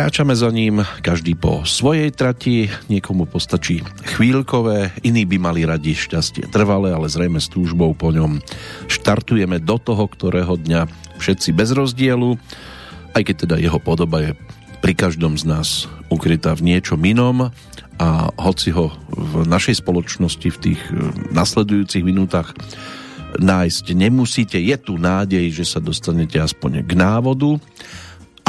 Kráčame za ním, každý po svojej trati, niekomu postačí chvíľkové, iní by mali radi šťastie trvalé, ale zrejme s túžbou po ňom. Štartujeme do toho, ktorého dňa všetci bez rozdielu, aj keď teda jeho podoba je pri každom z nás ukrytá v niečom inom. A hoci ho v našej spoločnosti v tých eh, nasledujúcich minútach nájsť nemusíte, je tu nádej, že sa dostanete aspoň k návodu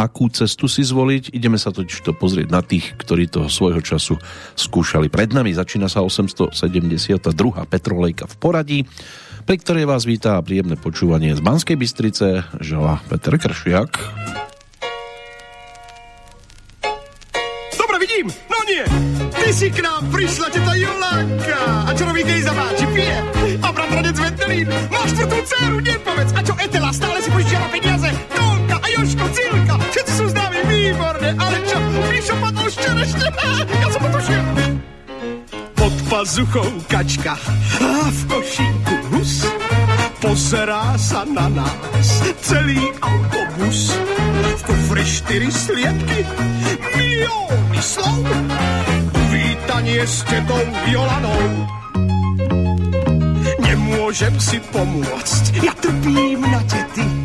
akú cestu si zvoliť. Ideme sa totiž to pozrieť na tých, ktorí to svojho času skúšali. Pred nami začína sa 872. Petrolejka v poradí, pri ktorej vás vítá príjemné počúvanie z Banskej Bystrice, žela Peter Kršiak. Dobre, vidím, no nie, ty si k nám prišla, teta Jolanka. A čo robí Gejza Máči, pije? A bratranec Vendelín, máš štvrtú dceru, nepovedz. A čo Etela, stále si požičiava peniaze? Tonka a Joško, Cilka, všetci sú známi výborne, ale čo, Mišo padol šťerešte, ja som potušil. Pod pazuchou kačka a v košíku hus. Pozerá sa na nás celý autobus. V kufri štyri sliepky, milióny slov. Uvítanie s tetou Jolanou. Nemôžem si pomôcť, ja trpím na tety.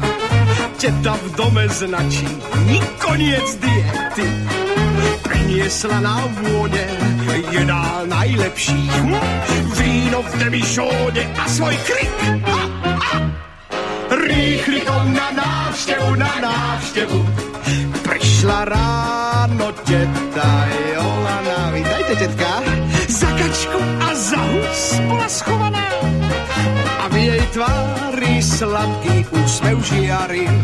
Teta v dome značí, ni koniec diety. Priniesla nám vône, jedál najlepší. Víno v demišóne a svoj krik. Ha. Rýchlikom na návštevu, na návštevu. Prišla ráno teta Jolana. Vítajte, tetka. Za kačku a za hus bola schovaná. A v jej tvári sladký úsmev žiaril.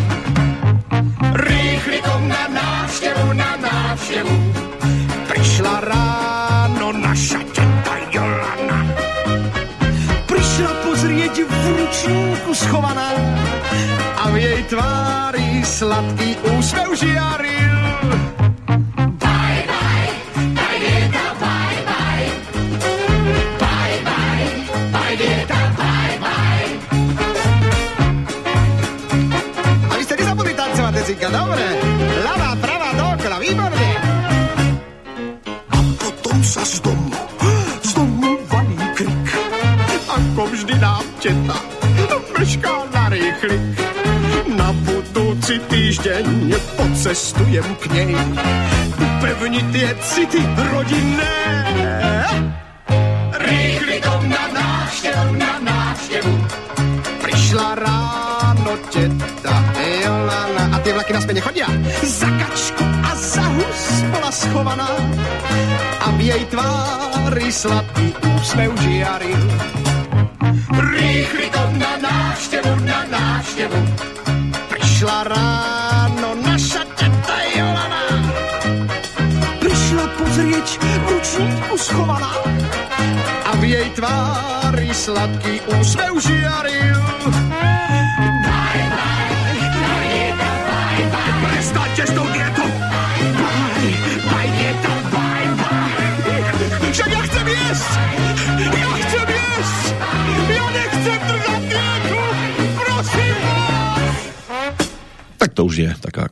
Rýchlikom na návštevu, na návštevu. Prišla ráno naša teta Jolana. Prišla pozrieť v ručníku schovaná a v jej tvári sladký úsmev žiaril. Decinka, dobre. Ľavá, pravá, dookola, výborne. A potom sa z domu, z domu valí krik. Ako vždy nám teta mešká na rýchlik. Na budúci týždeň pocestujem k nej. Upevniť tie city rodinné. Rýchlikom na návštevu, na návštevu. Prišla ráno teta Tie vlaky naspäť nechodia. Za kačku a za hus bola schovaná. A v jej tvári sladký úsmev žiaril. Rýchlikom na návštevu, na návštevu. Prišla ráno naša teta Jolana. Prišla pozrieť ručníku schovaná. A v jej tvári sladký úsmev žiaril.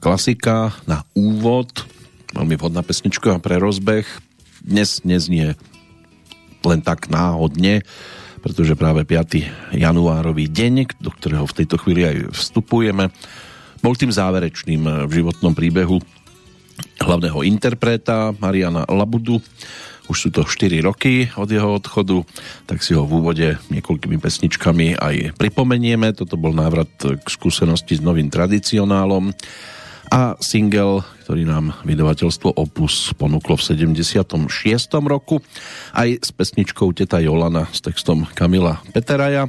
Klasika na úvod, veľmi vhodná pesnička pre rozbeh. Dnes neznie len tak náhodne, pretože práve 5. januárový deň, do ktorého v tejto chvíli aj vstupujeme, bol tým záverečným v životnom príbehu hlavného interpreta Mariana Labudu. Už sú to 4 roky od jeho odchodu, tak si ho v úvode niekoľkými pesničkami aj pripomenieme. Toto bol návrat k skúsenosti s novým tradicionálom a single, ktorý nám vydavateľstvo Opus ponúklo v 76. roku aj s pesničkou Teta Jolana s textom Kamila Peteraja.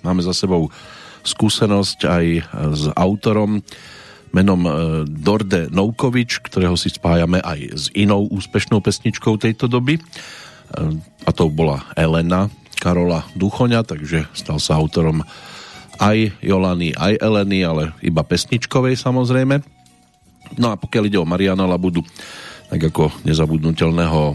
Máme za sebou skúsenosť aj s autorom menom e, Dorde Noukovič, ktorého si spájame aj s inou úspešnou pesničkou tejto doby. E, A to bola Elena Karola Duchoňa, takže stal sa autorom aj Jolany, aj Eleny, ale iba pesničkovej samozrejme. No a pokiaľ ide o Mariana Labudu, tak ako nezabudnutelného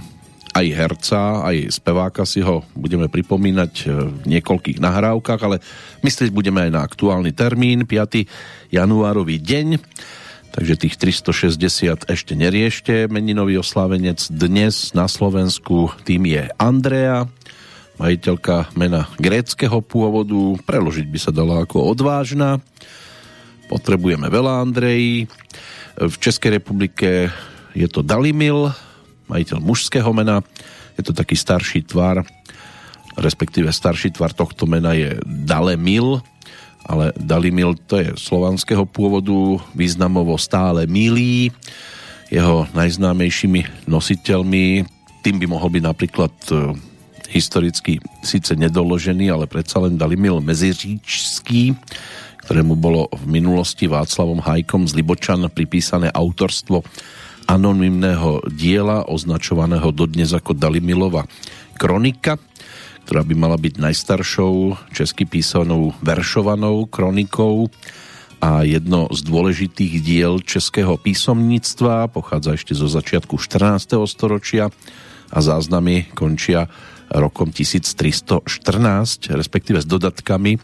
aj herca, aj speváka si ho budeme pripomínať v niekoľkých nahrávkach, ale myslieť budeme aj na aktuálny termín, 5. januárový deň. takže tých 360 ešte neriešte. Meninový oslávenec dnes na Slovensku tým je Andrea, majiteľka mena gréckého pôvodu, preložiť by sa dala ako odvážna. Potrebujeme veľa Andreji. V Českej republike je to Dalimil, majiteľ mužského mena. Je to taký starší tvar, respektíve starší tvar tohto mena je Dalemil, ale Dalimil to je slovanského pôvodu, významovo stále milý. Jeho najznámejšími nositeľmi, tým by mohol byť napríklad e, historicky síce nedoložený, ale predsa len Dalimil Meziříčský, ktorému bolo v minulosti Václavom Hajkom z Libočan pripísané autorstvo anonymného diela, označovaného dodnes ako Dalimilova kronika – ktorá by mala byť najstaršou česky písanou veršovanou kronikou a jedno z dôležitých diel českého písomníctva pochádza ešte zo začiatku 14. storočia a záznamy končia rokom 1314, respektíve s dodatkami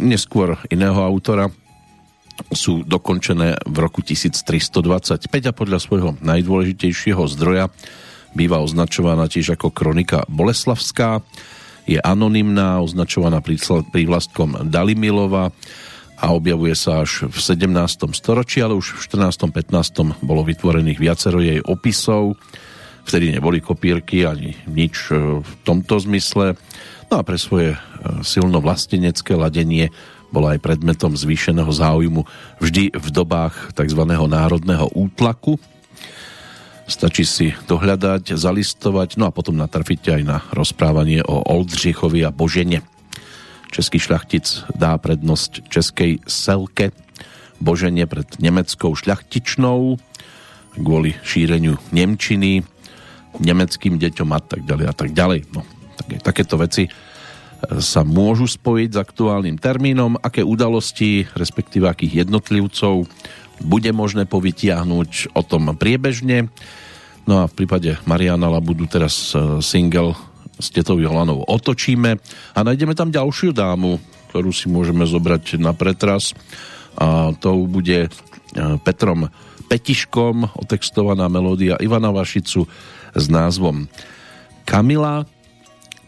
neskôr iného autora sú dokončené v roku 1325 a podľa svojho najdôležitejšieho zdroja býva označovaná tiež ako kronika Boleslavská, je anonymná, označovaná prívlastkom Dalimilova a objavuje sa až v 17. storočí, ale už v 14. 15. bolo vytvorených viacero jej opisov, vtedy neboli kopírky ani nič e, v tomto zmysle. No a pre svoje e, silno vlastenecké ladenie bola aj predmetom zvýšeného záujmu vždy v dobách tzv. národného útlaku, Stačí si dohľadať, zalistovať, no a potom natrfíte aj na rozprávanie o Oldřichovi a Božene. Český šľachtic dá prednosť českej selke, Božene pred nemeckou šľachtičnou kvôli šíreniu Nemčiny, nemeckým deťom a tak ďalej a tak ďalej. No, tak, takéto veci e, sa môžu spojiť s aktuálnym termínom, aké udalosti, respektíve akých jednotlivcov bude možné povytiahnuť o tom priebežne. No a v prípade Mariana Labudu teraz e, single s Tetou Jolanou otočíme a nájdeme tam ďalšiu dámu, ktorú si môžeme zobrať na pretras a to bude e, Petrom Petiškom otextovaná melódia Ivana Vašicu s názvom Kamila.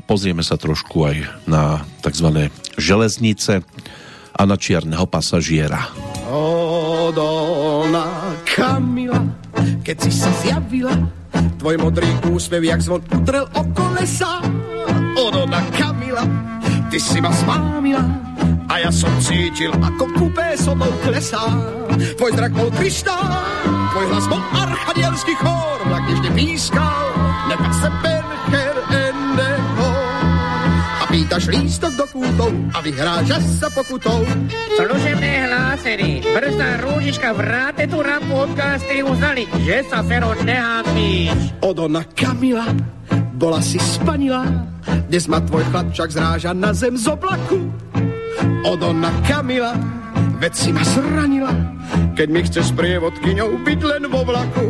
Pozrieme sa trošku aj na tzv. železnice a na čierneho pasažiera. Odolná Kamila, keď si sa zjavila, tvoj modrý úsmev jak zvon utrel o kolesa. Odolná Kamila, ty si ma zmámila, a ja som cítil, ako kupé so mnou klesá. Tvoj zrak bol kryštál, tvoj hlas bol archadielský chór, vlak nežne pískal, nepak se Bencher pýtaš lístok do kútov a vyhrážaš sa pokutou. Služebné hlásenie. Brzná rúžička, vráte tu rampu od uznali, že sa fero nehápíš. Odona Kamila, bola si spanila, dnes ma tvoj chlapčak zráža na zem z oblaku. Odona Kamila, veď si ma zranila, keď mi chceš prievodkyňou byť len vo vlaku.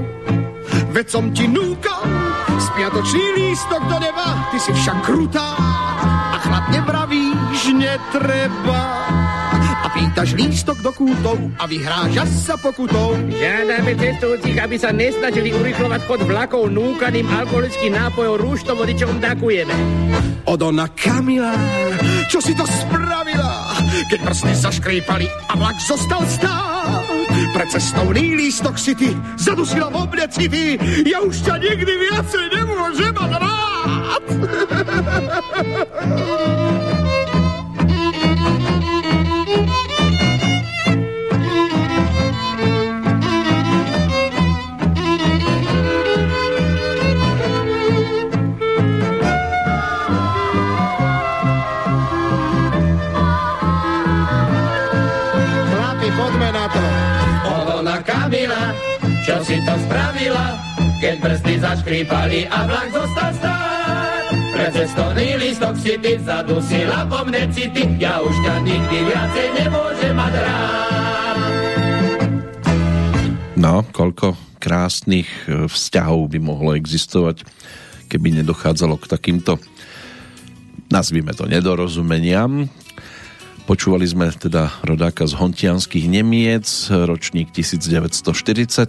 Veď som ti núkal, spiatočný lístok do neba, ty si však krutá, chladne vravíš, netreba. Pýtaš lístok do kútov a vyhráža sa pokutou. Žiadame cestujúcich, aby sa nesnažili urychlovať chod vlakov núkaným alkoholickým nápojom rúštovodičom dakujeme. Odona Kamila, čo si to spravila? Keď prsty zaškrípali a vlak zostal stáť. Pre cestovný lístok si ty zadusila v obne city. Ja už ťa nikdy viacej nemôžem mať rád. čo si to spravila, keď prsty zaškrípali a vlak zostal stáť. Pre cestovný lístok si ty zadusila po mne city, ja už ťa nikdy viacej nemôžem mať rád. No, koľko krásnych e, vzťahov by mohlo existovať, keby nedochádzalo k takýmto nazvime to nedorozumeniam. Počúvali sme teda rodáka z Hontianských Nemiec, ročník 1944.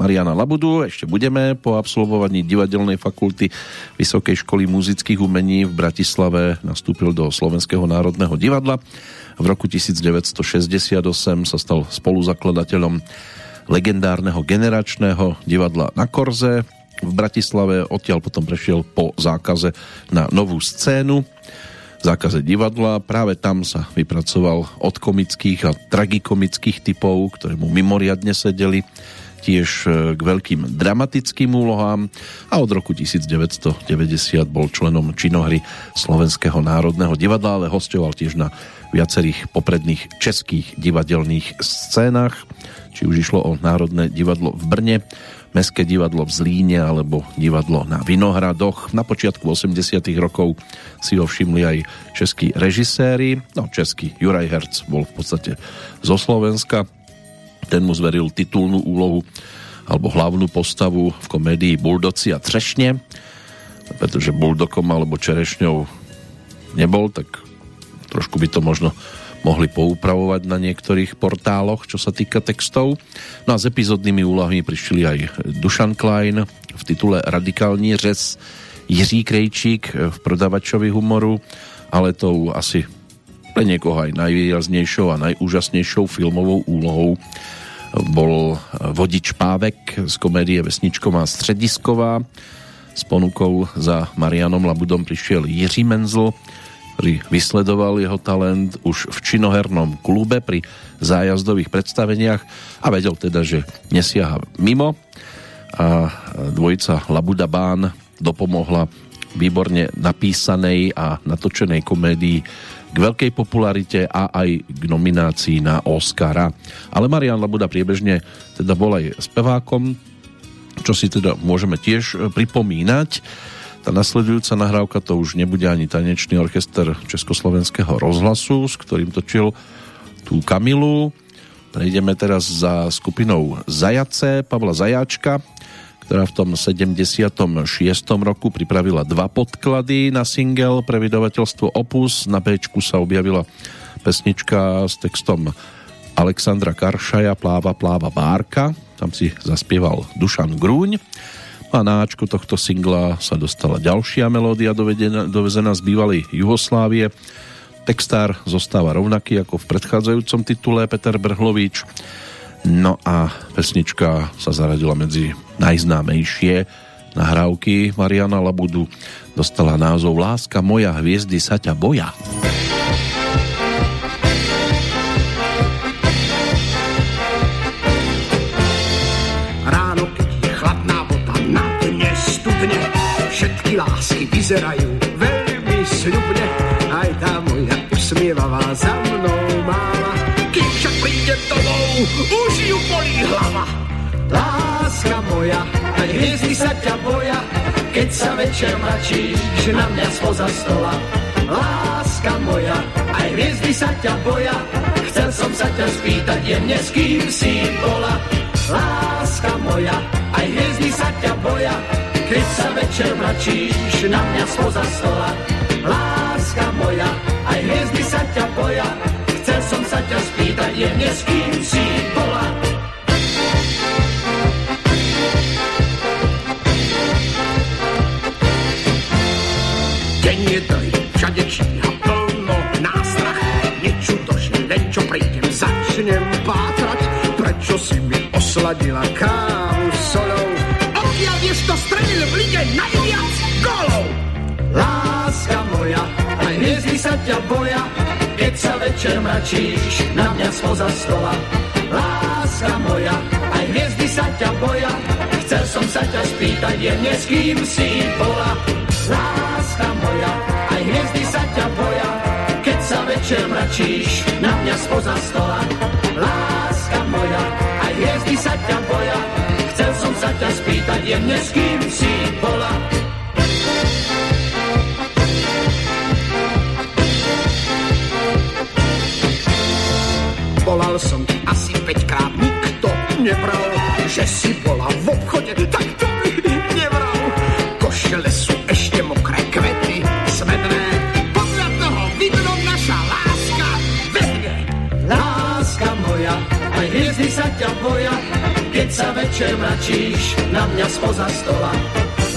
Mariana Labudu, ešte budeme po absolvovaní divadelnej fakulty Vysokej školy muzických umení v Bratislave nastúpil do Slovenského národného divadla. V roku 1968 sa stal spoluzakladateľom legendárneho generačného divadla na Korze v Bratislave, odtiaľ potom prešiel po zákaze na novú scénu zákaze divadla. Práve tam sa vypracoval od komických a tragikomických typov, ktoré mu mimoriadne sedeli tiež e, k veľkým dramatickým úlohám a od roku 1990 bol členom činohry Slovenského národného divadla, ale hostoval tiež na viacerých popredných českých divadelných scénach, či už išlo o Národné divadlo v Brne, Mestské divadlo v Zlíne alebo divadlo na Vinohradoch. Na počiatku 80 rokov si ho všimli aj českí režiséri. No, český Juraj Herc bol v podstate zo Slovenska. Ten mu zveril titulnú úlohu alebo hlavnú postavu v komédii Buldoci a Třešne, pretože Buldokom alebo Čerešňou nebol, tak trošku by to možno mohli poupravovať na niektorých portáloch, čo sa týka textov. No a s epizodnými úlohami prišli aj Dušan Klein v titule Radikální řez, Jiří Krejčík v prodavačovi humoru, ale tou asi pre niekoho aj najvýraznejšou a najúžasnejšou filmovou úlohou bol vodič Pávek z komédie Vesničková středisková. S ponukou za Marianom Labudom prišiel Jiří Menzl, ktorý vysledoval jeho talent už v činohernom klube pri zájazdových predstaveniach a vedel teda, že nesiaha mimo a dvojica Labuda Bán dopomohla výborne napísanej a natočenej komédii k veľkej popularite a aj k nominácii na Oscara. Ale Marian Labuda priebežne teda bol aj spevákom, čo si teda môžeme tiež pripomínať tá nasledujúca nahrávka to už nebude ani tanečný orchester Československého rozhlasu, s ktorým točil tú Kamilu. Prejdeme teraz za skupinou Zajace, Pavla Zajáčka, ktorá v tom 76. roku pripravila dva podklady na single pre vydavateľstvo Opus. Na B sa objavila pesnička s textom Alexandra Karšaja Pláva, pláva, bárka. Tam si zaspieval Dušan Grúň a na Ačko tohto singla sa dostala ďalšia melódia dovedená, dovezená z bývalej Jugoslávie. Textár zostáva rovnaký ako v predchádzajúcom titule Peter Brhlovič. No a pesnička sa zaradila medzi najznámejšie nahrávky Mariana Labudu. Dostala názov Láska moja, hviezdy sa ťa boja. Lásky vyzerajú veľmi sľubne, aj tá moja usmievavá za mnou mála. Keď však príde domov, už ju bolí hlava. Láska moja, aj hviezdy sa ťa boja, keď sa večer mračíš na mňa spoza stola. Láska moja, aj hviezdy sa ťa boja, chcel som sa ťa spýtať jemne, s kým si bola. Láska moja, aj hviezdy sa ťa boja, keď sa večer mračíš na mňa spoza stola. Láska moja, aj hviezdy sa ťa boja, chcel som sa ťa spýtať, je s kým si bola. Deň je doj, všade číha plno nástrach, nečudo, že len čo prídem, začnem pátrať, prečo si mi osladila kávu ťa boja, keď sa večer mračíš na mňa spoza stola. Láska moja, aj hviezdy sa ťa boja, chcel som sa ťa spýtať jemne, s kým si bola. Láska moja, aj hviezdy sa ťa boja, keď sa večer mračíš na mňa spoza stola. Láska moja, aj hviezdy sa ťa boja, sa ťa spýtať jemne, s kým si bola. Volal som ti asi 5 krát, nikto nebral, že si bola v obchode, tak to nevral. Košele sú ešte mokré, kvety smedné, podľa toho vidno naša láska vedne. Láska moja, aj hviezdy sa ťa boja, keď sa večer mračíš na mňa spoza stola.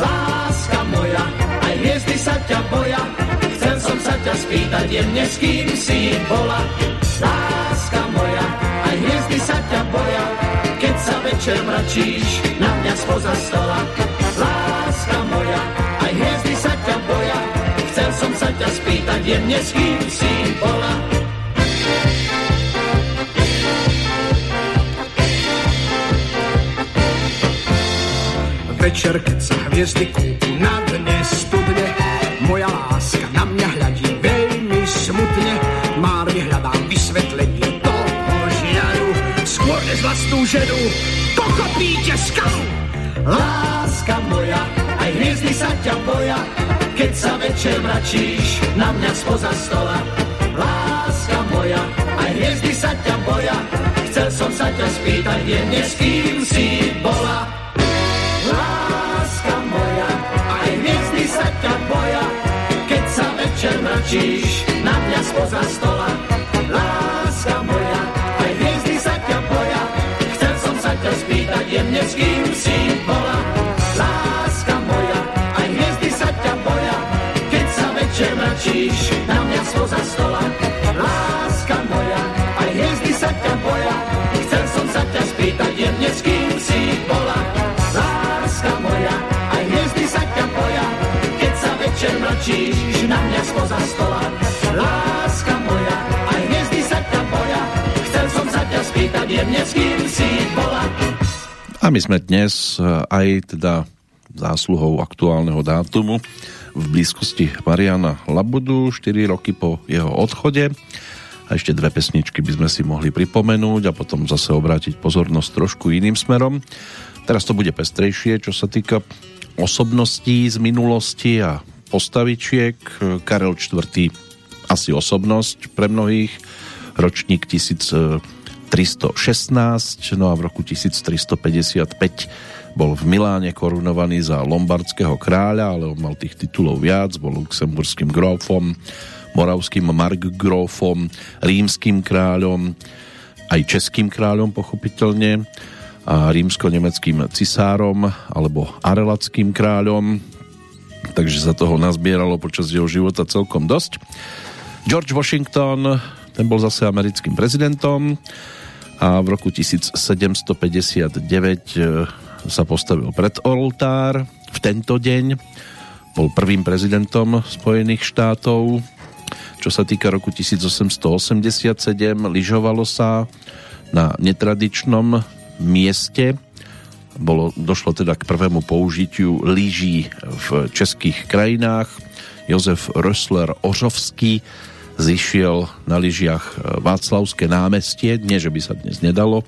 Láska moja, aj hviezdy sa ťa boja, chcel som sa ťa spýtať jemne, s kým si bola. Moja, aj hviezdy sa ťa boja, keď sa večer mračíš na mňa spoza stola. Láska moja, aj hviezdy sa ťa boja, chcel som sa ťa spýtať jemne, s kým si bola. večer, keď sa hviezdy kúpu než vlastnú ženu pochopíte skalu. Láska moja, aj hviezdy sa ťa boja, keď sa večer mračíš na mňa spoza stola. Láska moja, aj hviezdy sa ťa boja, chcel som sa ťa spýtať, je s kým si bola. večer mračíš na mňa spoza stola. Láska moja, spýtať jemne, s kým si bola. Láska moja, aj hviezdy sa ťa boja. Keď sa večer mračíš na mňa spoza stola. Láska moja, aj hviezdy sa ťa boja. Chcel som sa ťa spýtať s kým si bola. Láska moja, aj hviezdy sa ťa boja. Keď sa večer mračíš na mňa spoza stola. Láska moja, aj hviezdy sa ťa boja, chcel som sa ťa spýtať jemne, s kým si bola. A my sme dnes eh, aj teda zásluhou aktuálneho dátumu v blízkosti Mariana Labudu, 4 roky po jeho odchode. A ešte dve pesničky by sme si mohli pripomenúť a potom zase obrátiť pozornosť trošku iným smerom. Teraz to bude pestrejšie, čo sa týka osobností z minulosti a postavičiek. Karel IV. asi osobnosť pre mnohých, ročník 1316, no a v roku 1355 bol v Miláne korunovaný za lombardského kráľa, ale on mal tých titulov viac, bol luxemburským grófom, moravským markgrófom, rímským kráľom, aj českým kráľom pochopiteľne, a rímsko-nemeckým cisárom alebo arelackým kráľom, takže sa toho nazbieralo počas jeho života celkom dosť. George Washington, ten bol zase americkým prezidentom a v roku 1759 e, sa postavil pred oltár. V tento deň bol prvým prezidentom Spojených štátov. Čo sa týka roku 1887, lyžovalo sa na netradičnom mieste bolo, došlo teda k prvému použitiu lyží v českých krajinách. Jozef Rössler Ořovský zišiel na lyžiach Václavské námestie. Nie, že by sa dnes nedalo,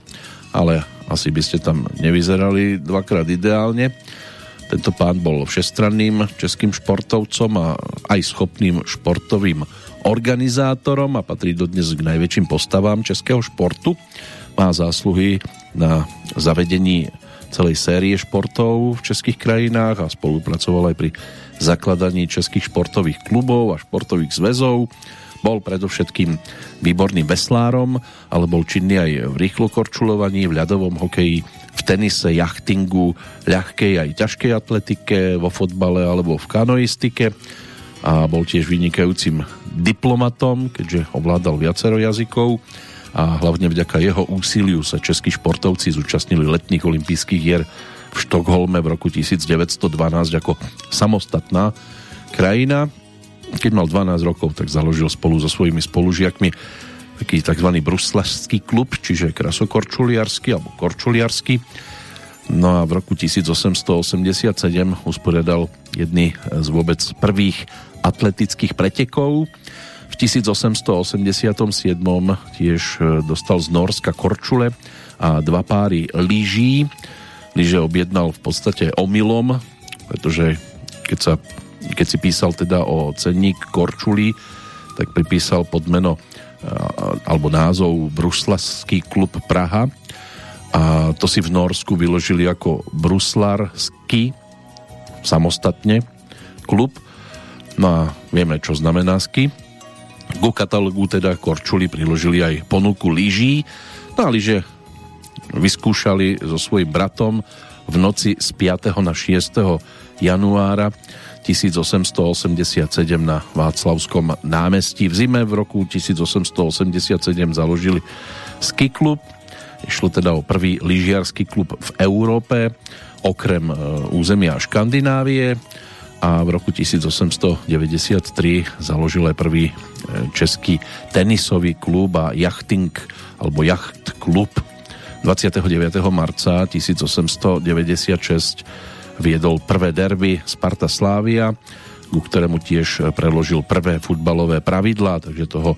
ale asi by ste tam nevyzerali dvakrát ideálne. Tento pán bol všestranným českým športovcom a aj schopným športovým organizátorom a patrí dodnes k najväčším postavám českého športu. Má zásluhy na zavedení celej série športov v českých krajinách a spolupracoval aj pri zakladaní českých športových klubov a športových zväzov. Bol predovšetkým výborným veslárom, ale bol činný aj v rýchlokorčulovaní, v ľadovom hokeji, v tenise, jachtingu, ľahkej aj ťažkej atletike, vo fotbale alebo v kanoistike a bol tiež vynikajúcim diplomatom, keďže ovládal viacero jazykov a hlavne vďaka jeho úsiliu sa českí športovci zúčastnili letných olympijských hier v Štokholme v roku 1912 ako samostatná krajina. Keď mal 12 rokov, tak založil spolu so svojimi spolužiakmi taký tzv. bruslašský klub, čiže krasokorčuliarsky alebo korčuliarsky. No a v roku 1887 usporiadal jedny z vôbec prvých atletických pretekov 1887 tiež e, dostal z Norska Korčule a dva páry lyží. Lyže objednal v podstate omylom, pretože keď, sa, keď si písal teda o cenník Korčuli, tak pripísal pod meno e, alebo názov Bruslarský klub Praha a to si v Norsku vyložili ako Bruslarský samostatne klub no a vieme čo znamená ski ku katalógu teda Korčuli priložili aj ponuku lyží. No a lyže vyskúšali so svojím bratom v noci z 5. na 6. januára 1887 na Václavskom námestí. V zime v roku 1887 založili ski klub. Išlo teda o prvý lyžiarsky klub v Európe, okrem e, územia Škandinávie a v roku 1893 založil aj prvý e, český tenisový klub a jachting alebo jacht klub 29. marca 1896 viedol prvé derby Sparta Slávia, ku ktorému tiež preložil prvé futbalové pravidlá, takže toho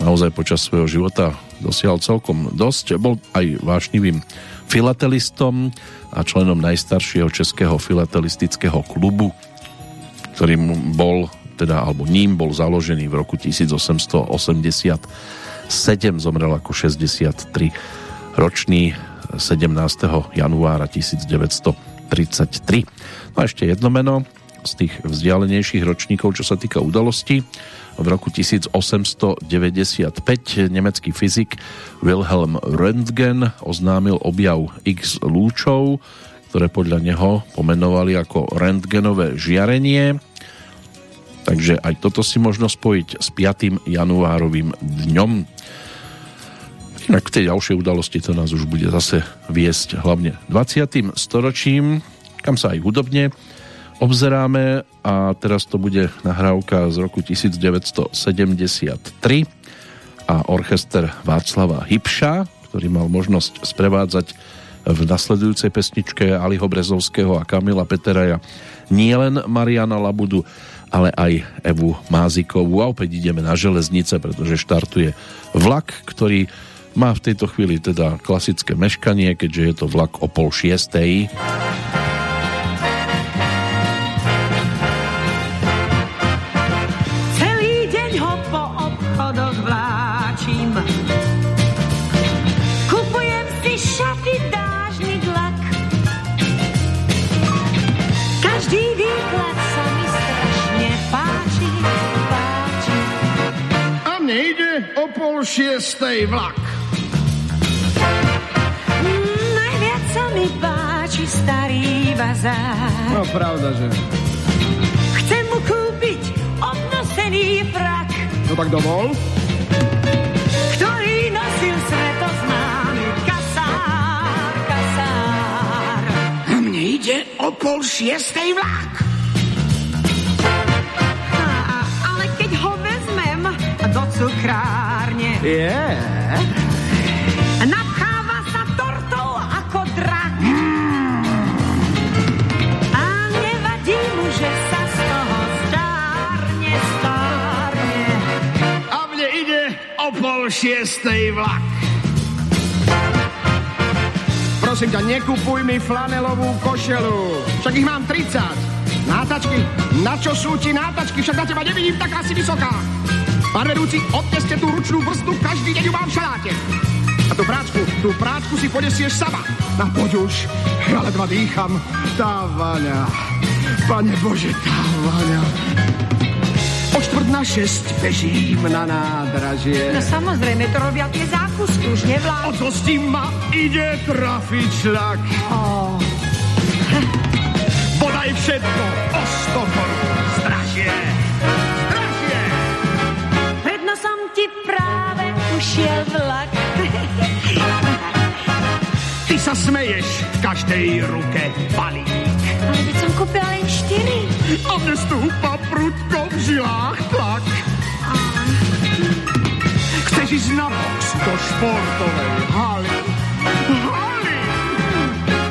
naozaj počas svojho života dosiahol celkom dosť. Bol aj vášnivým filatelistom a členom najstaršieho českého filatelistického klubu, ktorým bol, teda, alebo ním bol založený v roku 1887, zomrel ako 63 ročný 17. januára 1933. No a ešte jedno meno z tých vzdialenejších ročníkov, čo sa týka udalostí. V roku 1895 nemecký fyzik Wilhelm Röntgen oznámil objav X lúčov, ktoré podľa neho pomenovali ako rentgenové žiarenie. Takže aj toto si možno spojiť s 5. januárovým dňom Inak k tej ďalšej udalosti to nás už bude zase viesť hlavne 20. storočím, kam sa aj hudobne obzeráme a teraz to bude nahrávka z roku 1973 a orchester Václava Hybša, ktorý mal možnosť sprevádzať v nasledujúcej pesničke Aliho Brezovského a Kamila Peteraja nielen Mariana Labudu, ale aj Evu Mázikovú. A opäť ideme na železnice, pretože štartuje vlak, ktorý má v tejto chvíli teda klasické meškanie, keďže je to vlak o pol šiestej. Celý deň ho po obchodoch vláčim. Kupujem si šaty, dážny dlak. Každý výklad sa mi strašne páči, páči. A mne ide o pol šiestej vlak. Starý bazár. No pravda, že. Chcem mu kúpiť obnosený frak. No tak dovol. Ktorý nosil svetoznámy kasár, kasár. A mne ide o pol šiestej vlak. A, ale keď ho vezmem do cukrárne. Yeah. Šiestej vlak. Prosím ťa, nekupuj mi flanelovú košelu. Však ich mám 30. Nátačky? Na čo sú ti nátačky? Však na teba nevidím tak asi vysoká. Pán vedúci, odneste tú ručnú vrstu, každý deň ju mám v šaláte. A tú práčku, tú práčku si podesieš sama. Na poď už, ja ledva dýcham. Tá vaňa, pane Bože, tá vaňa. O čtvrt na šest bežím na nádražie. No samozrejme, to robia tie zákusky, už nevládne. Od zlosti ma ide trafiť šlak. Oh. Bodaj všetko o sto zdražie. Zdražie. Pred nosom ti práve ušiel vlak. Ty sa smeješ v každej ruke balík. Ale keď som kúpila len štyri. A mne stúpa prudko v žilách tlak. Chceš ísť na box do športovej haly. Haly!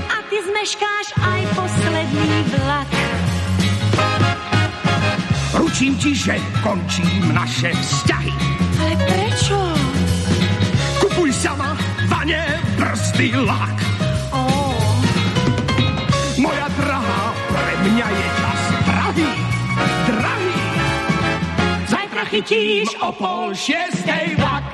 A ty zmeškáš aj posledný vlak. Ručím ti, že končím naše vzťahy. Ale prečo? Kupuj sama, vane, brzdy, lak. Zajtra chytíš o pol šiestej vlak.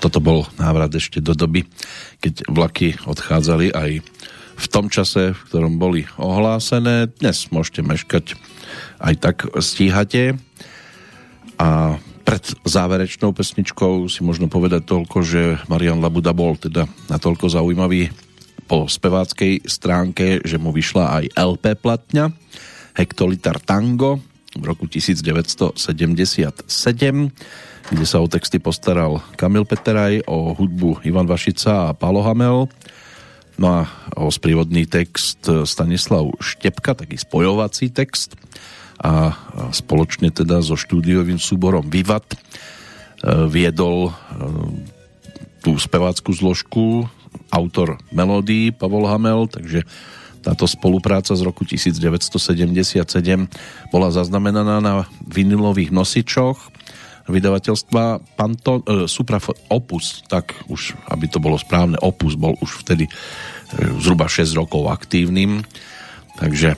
Toto bol návrat ešte do doby, keď vlaky odchádzali aj v tom čase, v ktorom boli ohlásené. Dnes môžete meškať aj tak stíhate. A pred záverečnou pesničkou si možno povedať toľko, že Marian Labuda bol teda natoľko zaujímavý po speváckej stránke, že mu vyšla aj LP platňa Hektolitar Tango v roku 1977, kde sa o texty postaral Kamil Peteraj, o hudbu Ivan Vašica a Pálo Hamel, no a o sprievodný text Stanislav Štepka, taký spojovací text. A spoločne teda so štúdiovým súborom Vivat e, viedol e, tú spevácku zložku autor melódií Pavol Hamel, takže táto spolupráca z roku 1977 bola zaznamenaná na vinilových nosičoch vydavateľstva Panto, e, Supra Opus, tak už, aby to bolo správne, Opus bol už vtedy e, zhruba 6 rokov aktívnym, takže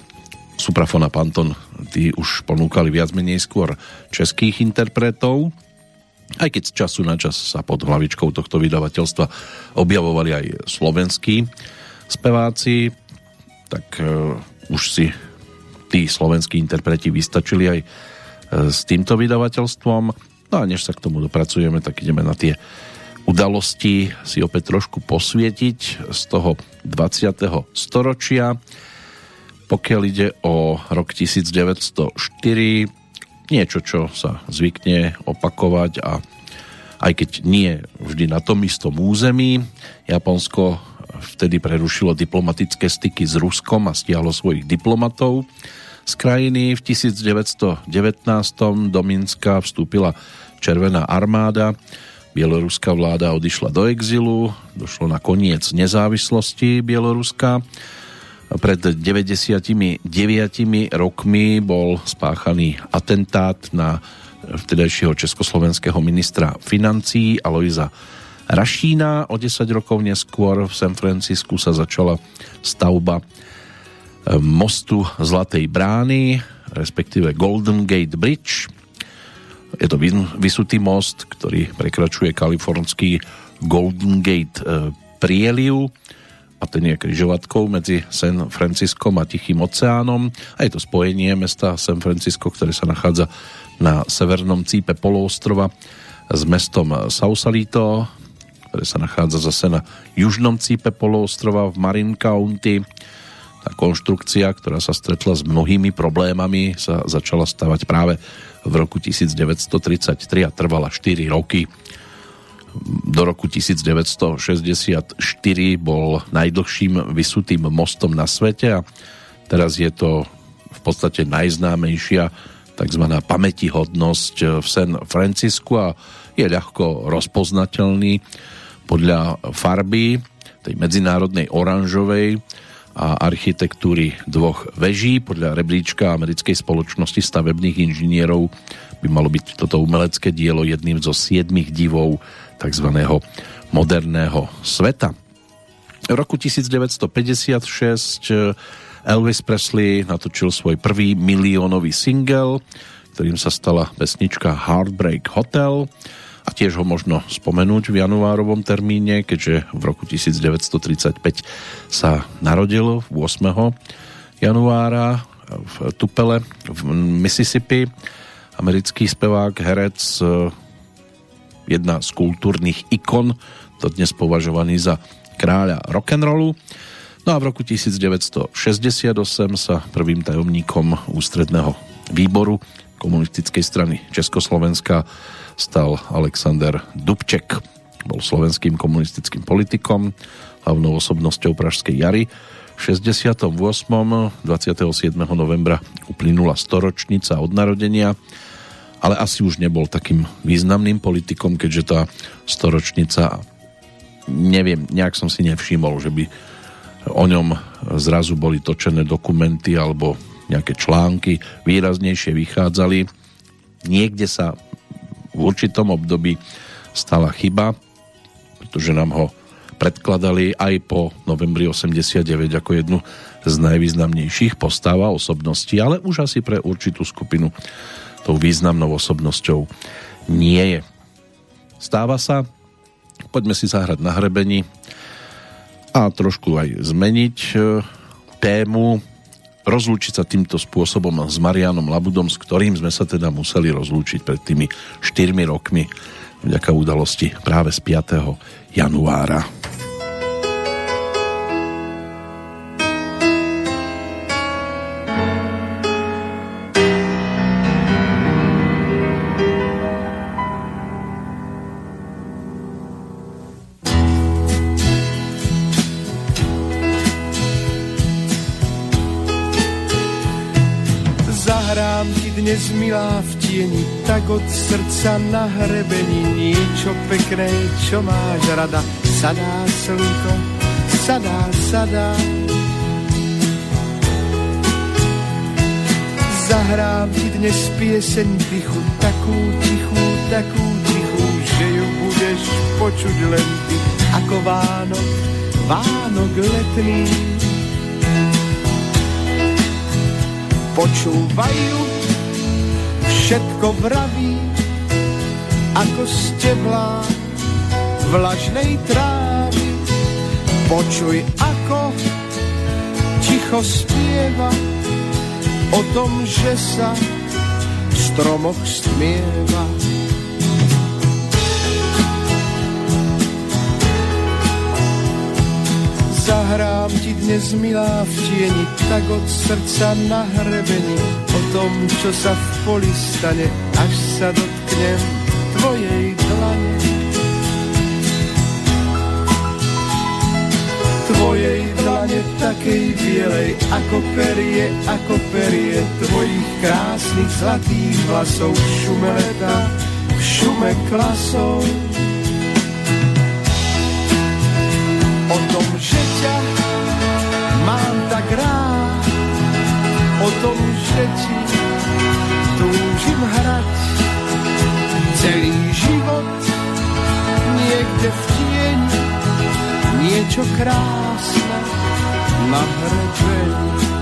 Suprafon a Panton tí už ponúkali viac menej skôr českých interpretov, aj keď z času na čas sa pod hlavičkou tohto vydavateľstva objavovali aj slovenskí speváci, tak uh, už si tí slovenskí interpreti vystačili aj uh, s týmto vydavateľstvom. No a než sa k tomu dopracujeme, tak ideme na tie udalosti si opäť trošku posvietiť z toho 20. storočia. Pokiaľ ide o rok 1904, niečo, čo sa zvykne opakovať a aj keď nie vždy na tom istom území, Japonsko vtedy prerušilo diplomatické styky s Ruskom a stiahlo svojich diplomatov z krajiny. V 1919 do Minska vstúpila Červená armáda, bieloruská vláda odišla do exilu, došlo na koniec nezávislosti Bieloruska pred 99 rokmi bol spáchaný atentát na vtedajšieho československého ministra financí Aloisa Rašína. O 10 rokov neskôr v San Francisku sa začala stavba eh, mostu Zlatej brány, respektíve Golden Gate Bridge. Je to vysutý most, ktorý prekračuje kalifornský Golden Gate eh, prieliv a ten je križovatkou medzi San Franciskom a Tichým oceánom a je to spojenie mesta San Francisco, ktoré sa nachádza na severnom cípe poloostrova s mestom Sausalito, ktoré sa nachádza zase na južnom cípe poloostrova v Marin County. Tá konštrukcia, ktorá sa stretla s mnohými problémami, sa začala stavať práve v roku 1933 a trvala 4 roky do roku 1964 bol najdlhším vysutým mostom na svete a teraz je to v podstate najznámejšia tzv. pamätihodnosť v San Francisku a je ľahko rozpoznateľný podľa farby tej medzinárodnej oranžovej a architektúry dvoch veží. Podľa rebríčka americkej spoločnosti stavebných inžinierov by malo byť toto umelecké dielo jedným zo siedmých divov tzv. moderného sveta. V roku 1956 eh, Elvis Presley natočil svoj prvý miliónový single, ktorým sa stala pesnička Heartbreak Hotel a tiež ho možno spomenúť v januárovom termíne, keďže v roku 1935 sa narodil 8. januára v Tupele v Mississippi americký spevák, herec, eh, jedna z kultúrnych ikon, to dnes považovaný za kráľa rock'n'rollu. No a v roku 1968 sa prvým tajomníkom ústredného výboru komunistickej strany Československa stal Alexander Dubček. Bol slovenským komunistickým politikom, hlavnou osobnosťou Pražskej jary. V 68. 27. novembra uplynula storočnica od narodenia ale asi už nebol takým významným politikom, keďže tá storočnica, neviem, nejak som si nevšimol, že by o ňom zrazu boli točené dokumenty alebo nejaké články výraznejšie vychádzali. Niekde sa v určitom období stala chyba, pretože nám ho predkladali aj po novembri 89 ako jednu z najvýznamnejších postáv a osobností, ale už asi pre určitú skupinu tou významnou osobnosťou nie je. Stáva sa, poďme si zahrať na hrebení a trošku aj zmeniť e, tému. rozlúčiť sa týmto spôsobom s Marianom Labudom, s ktorým sme sa teda museli rozlúčiť pred tými 4 rokmi vďaka udalosti práve z 5. januára. Milá v tieni, tak od srdca na hrebení niečo pekné, čo máš rada. Sadá slnko, sadá, sadá. Zahrám ti dnes pieseň tichu, takú tichú, takú tichú, že ju budeš počuť len ty, ako Vánok, Vánok letný. Počúvajú všetko vraví, ako steblá vlažnej trávy. Počuj, ako ticho spieva o tom, že sa v stromoch stmieva. Zahrám ti dnes milá v tieni, tak od srdca na hrebení, o tom, čo sa v poli stane, až sa dotknem tvojej dlane. Tvojej dlane takej bielej, ako perie, ako perie tvojich krásnych zlatých vlasov, šume leta, šume klasov. O tom, že ťa mám tak rád, o tom, že ti túžim hrať celý život niekde v tieni niečo krásne na hrebení.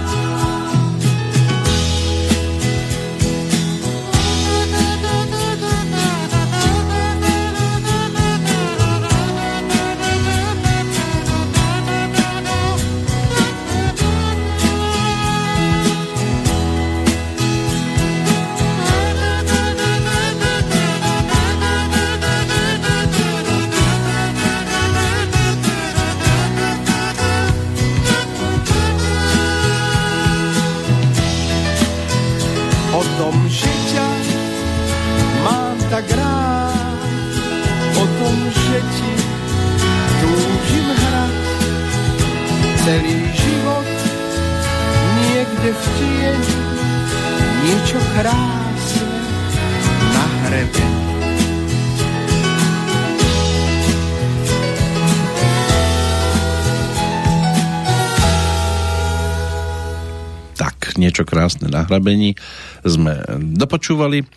Krásne na hrabení sme dopočúvali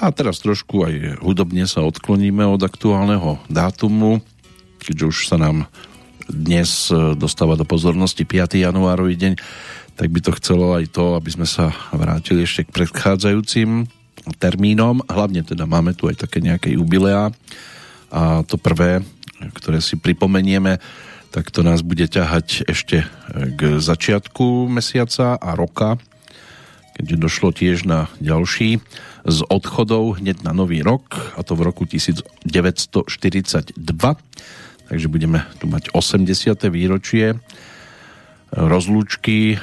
a teraz trošku aj hudobne sa odkloníme od aktuálneho dátumu, keďže už sa nám dnes dostáva do pozornosti 5. januárový deň, tak by to chcelo aj to, aby sme sa vrátili ešte k predchádzajúcim termínom. Hlavne teda máme tu aj také nejaké jubileá a to prvé, ktoré si pripomenieme, tak to nás bude ťahať ešte k začiatku mesiaca a roka keďže došlo tiež na ďalší z odchodov hneď na nový rok, a to v roku 1942. Takže budeme tu mať 80. výročie rozlúčky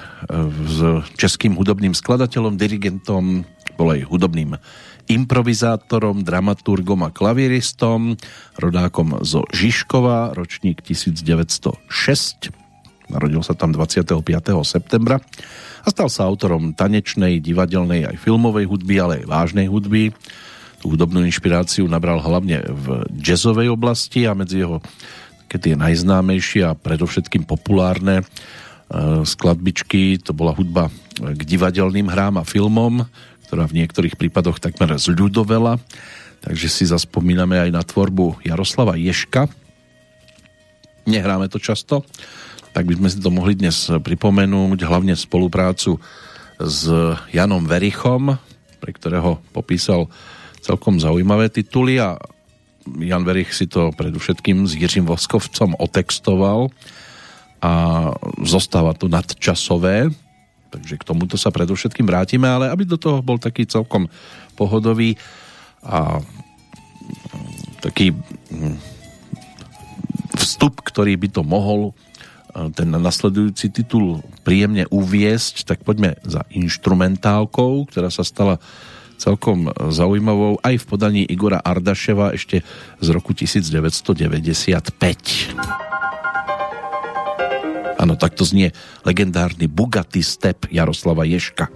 s českým hudobným skladateľom, dirigentom, bol aj hudobným improvizátorom, dramaturgom a klaviristom, rodákom zo Žižkova, ročník 1906. Narodil sa tam 25. septembra a stal sa autorom tanečnej, divadelnej aj filmovej hudby, ale aj vážnej hudby. Tú hudobnú inšpiráciu nabral hlavne v jazzovej oblasti a medzi jeho keď tie najznámejšie a predovšetkým populárne e, skladbičky, to bola hudba k divadelným hrám a filmom, ktorá v niektorých prípadoch takmer zľudovela. Takže si zaspomíname aj na tvorbu Jaroslava Ješka. Nehráme to často, tak by sme si to mohli dnes pripomenúť, hlavne spoluprácu s Janom Verichom, pre ktorého popísal celkom zaujímavé tituly a Jan Verich si to predovšetkým s Jiřím Voskovcom otextoval a zostáva to nadčasové, takže k tomuto sa predovšetkým vrátime, ale aby do toho bol taký celkom pohodový a taký hm, vstup, ktorý by to mohol ten nasledujúci titul príjemne uviesť, tak poďme za instrumentálkou, ktorá sa stala celkom zaujímavou aj v podaní Igora Ardaševa ešte z roku 1995. Áno, takto znie legendárny Bugatti Step Jaroslava Ješka.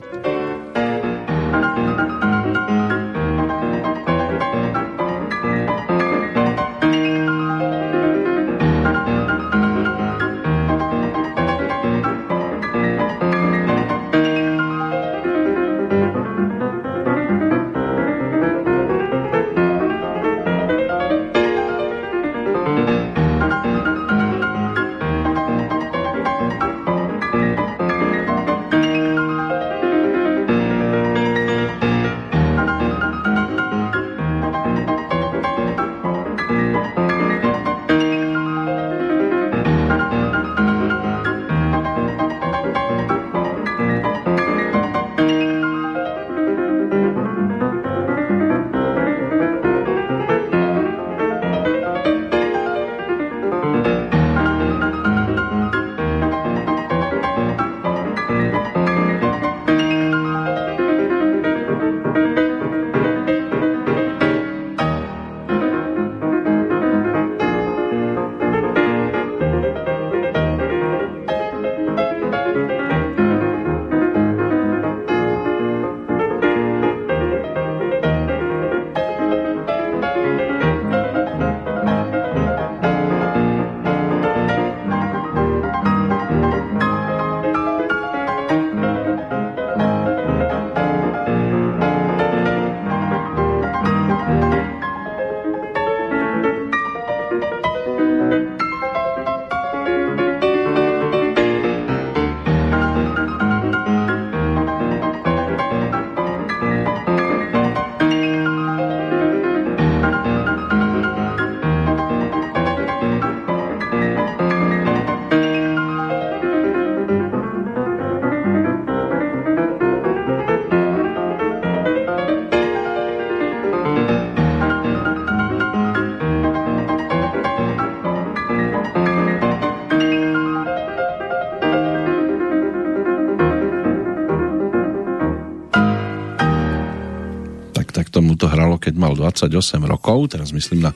28 rokov, teraz myslím na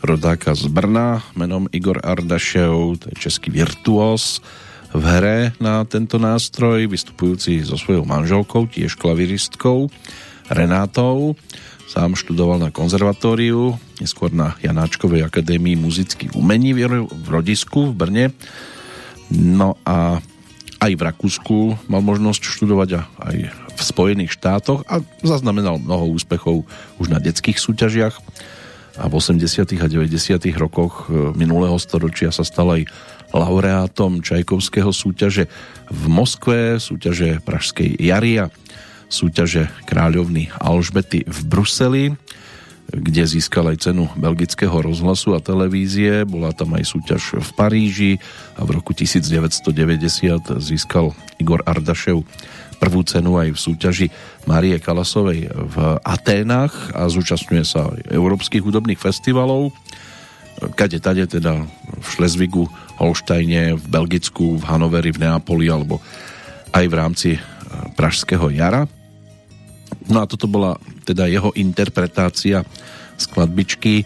rodáka z Brna menom Igor Ardašev, to je český virtuos v hre na tento nástroj, vystupujúci so svojou manželkou, tiež klaviristkou Renátou. Sám študoval na konzervatóriu, neskôr na Janáčkovej akadémii muzických umení v rodisku v Brne. No a aj v Rakúsku mal možnosť študovať a aj Spojených štátoch a zaznamenal mnoho úspechov už na detských súťažiach a v 80. a 90. rokoch e, minulého storočia sa stal aj laureátom Čajkovského súťaže v Moskve, súťaže Pražskej Jaria, súťaže kráľovny Alžbety v Bruseli kde získal aj cenu belgického rozhlasu a televízie. Bola tam aj súťaž v Paríži a v roku 1990 získal Igor Ardašev prvú cenu aj v súťaži Marie Kalasovej v Aténach a zúčastňuje sa aj európskych hudobných festivalov. Kade tade teda v Šlezvigu, Holštajne, v Belgicku, v Hanoveri, v Neapoli alebo aj v rámci eh, Pražského jara. No a toto bola teda jeho interpretácia skladbičky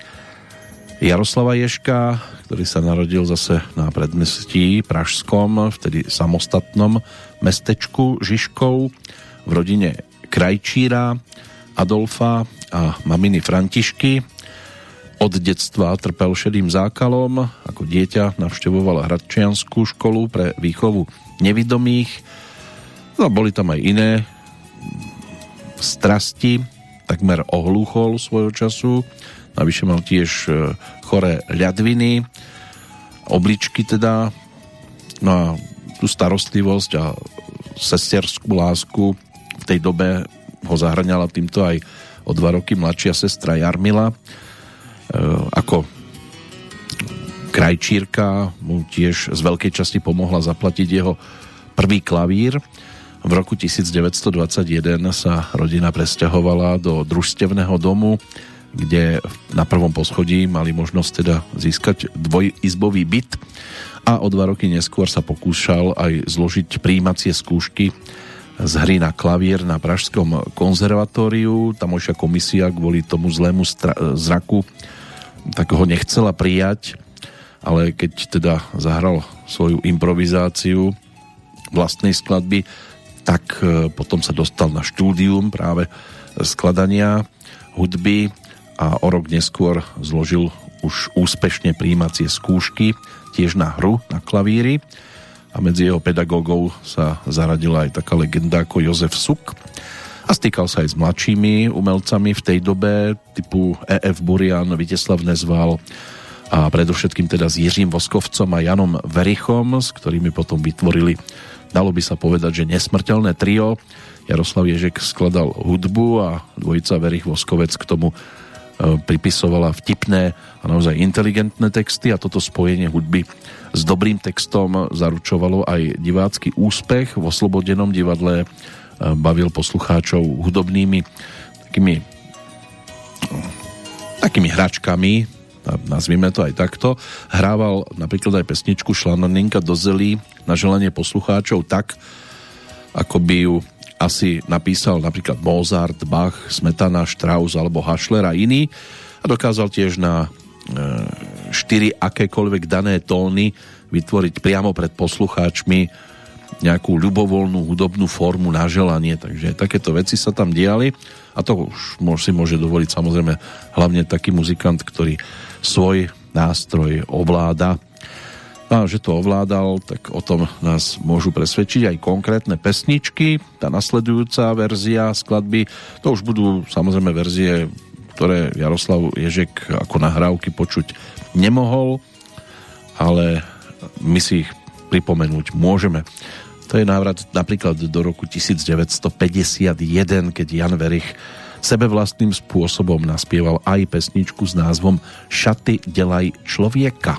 Jaroslava Ješka, ktorý sa narodil zase na predmestí Pražskom, vtedy samostatnom mestečku Žižkov v rodine Krajčíra, Adolfa a maminy Františky. Od detstva trpel šedým zákalom, ako dieťa navštevoval Hradčianskú školu pre výchovu nevidomých. No, boli tam aj iné strasti, takmer ohlúchol svojho času. Navyše mal tiež e, choré ľadviny, obličky teda. No a tú starostlivosť a sesterskú lásku v tej dobe ho zahrňala týmto aj o dva roky mladšia sestra Jarmila. E, ako krajčírka mu tiež z veľkej časti pomohla zaplatiť jeho prvý klavír. V roku 1921 sa rodina presťahovala do družstevného domu, kde na prvom poschodí mali možnosť teda získať dvojizbový byt a o dva roky neskôr sa pokúšal aj zložiť príjímacie skúšky z hry na klavír na Pražskom konzervatóriu. Tamojšia komisia kvôli tomu zlému zraku tak ho nechcela prijať, ale keď teda zahral svoju improvizáciu vlastnej skladby, tak e, potom sa dostal na štúdium práve skladania hudby a o rok neskôr zložil už úspešne príjímacie skúšky tiež na hru na klavíri a medzi jeho pedagógov sa zaradila aj taká legenda ako Jozef Suk a stýkal sa aj s mladšími umelcami v tej dobe typu E.F. Burian, Viteslav Nezval a predovšetkým teda s Jiřím Voskovcom a Janom Verichom, s ktorými potom vytvorili dalo by sa povedať, že nesmrteľné trio. Jaroslav Ježek skladal hudbu a dvojica Verich Voskovec k tomu e, pripisovala vtipné a naozaj inteligentné texty a toto spojenie hudby s dobrým textom zaručovalo aj divácky úspech. V Oslobodenom divadle e, bavil poslucháčov hudobnými takými takými hračkami, nazvime to aj takto. Hrával napríklad aj pesničku Šlananinka do zelí na želanie poslucháčov tak, ako by ju asi napísal napríklad Mozart, Bach, Smetana, Strauss alebo Hašler a iný a dokázal tiež na e, štyri akékoľvek dané tóny vytvoriť priamo pred poslucháčmi nejakú ľubovoľnú hudobnú formu na želanie, takže takéto veci sa tam diali. A to už si môže dovoliť samozrejme hlavne taký muzikant, ktorý svoj nástroj ovláda. A že to ovládal, tak o tom nás môžu presvedčiť aj konkrétne pesničky. Tá nasledujúca verzia skladby, to už budú samozrejme verzie, ktoré Jaroslav Ježek ako nahrávky počuť nemohol, ale my si ich pripomenúť môžeme. To je návrat napríklad do roku 1951, keď Jan Verich sebevlastným spôsobom naspieval aj pesničku s názvom Šaty delaj človeka.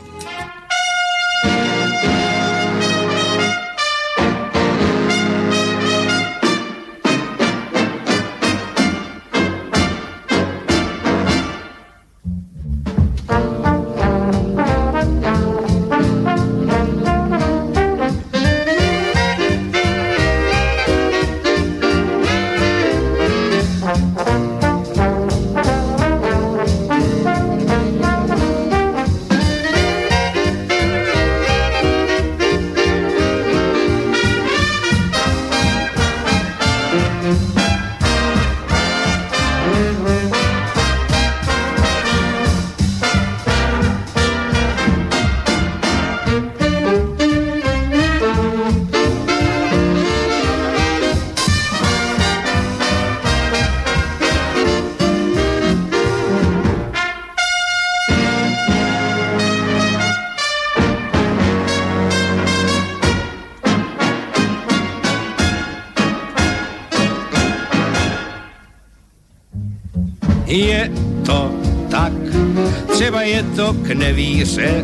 K nevíře,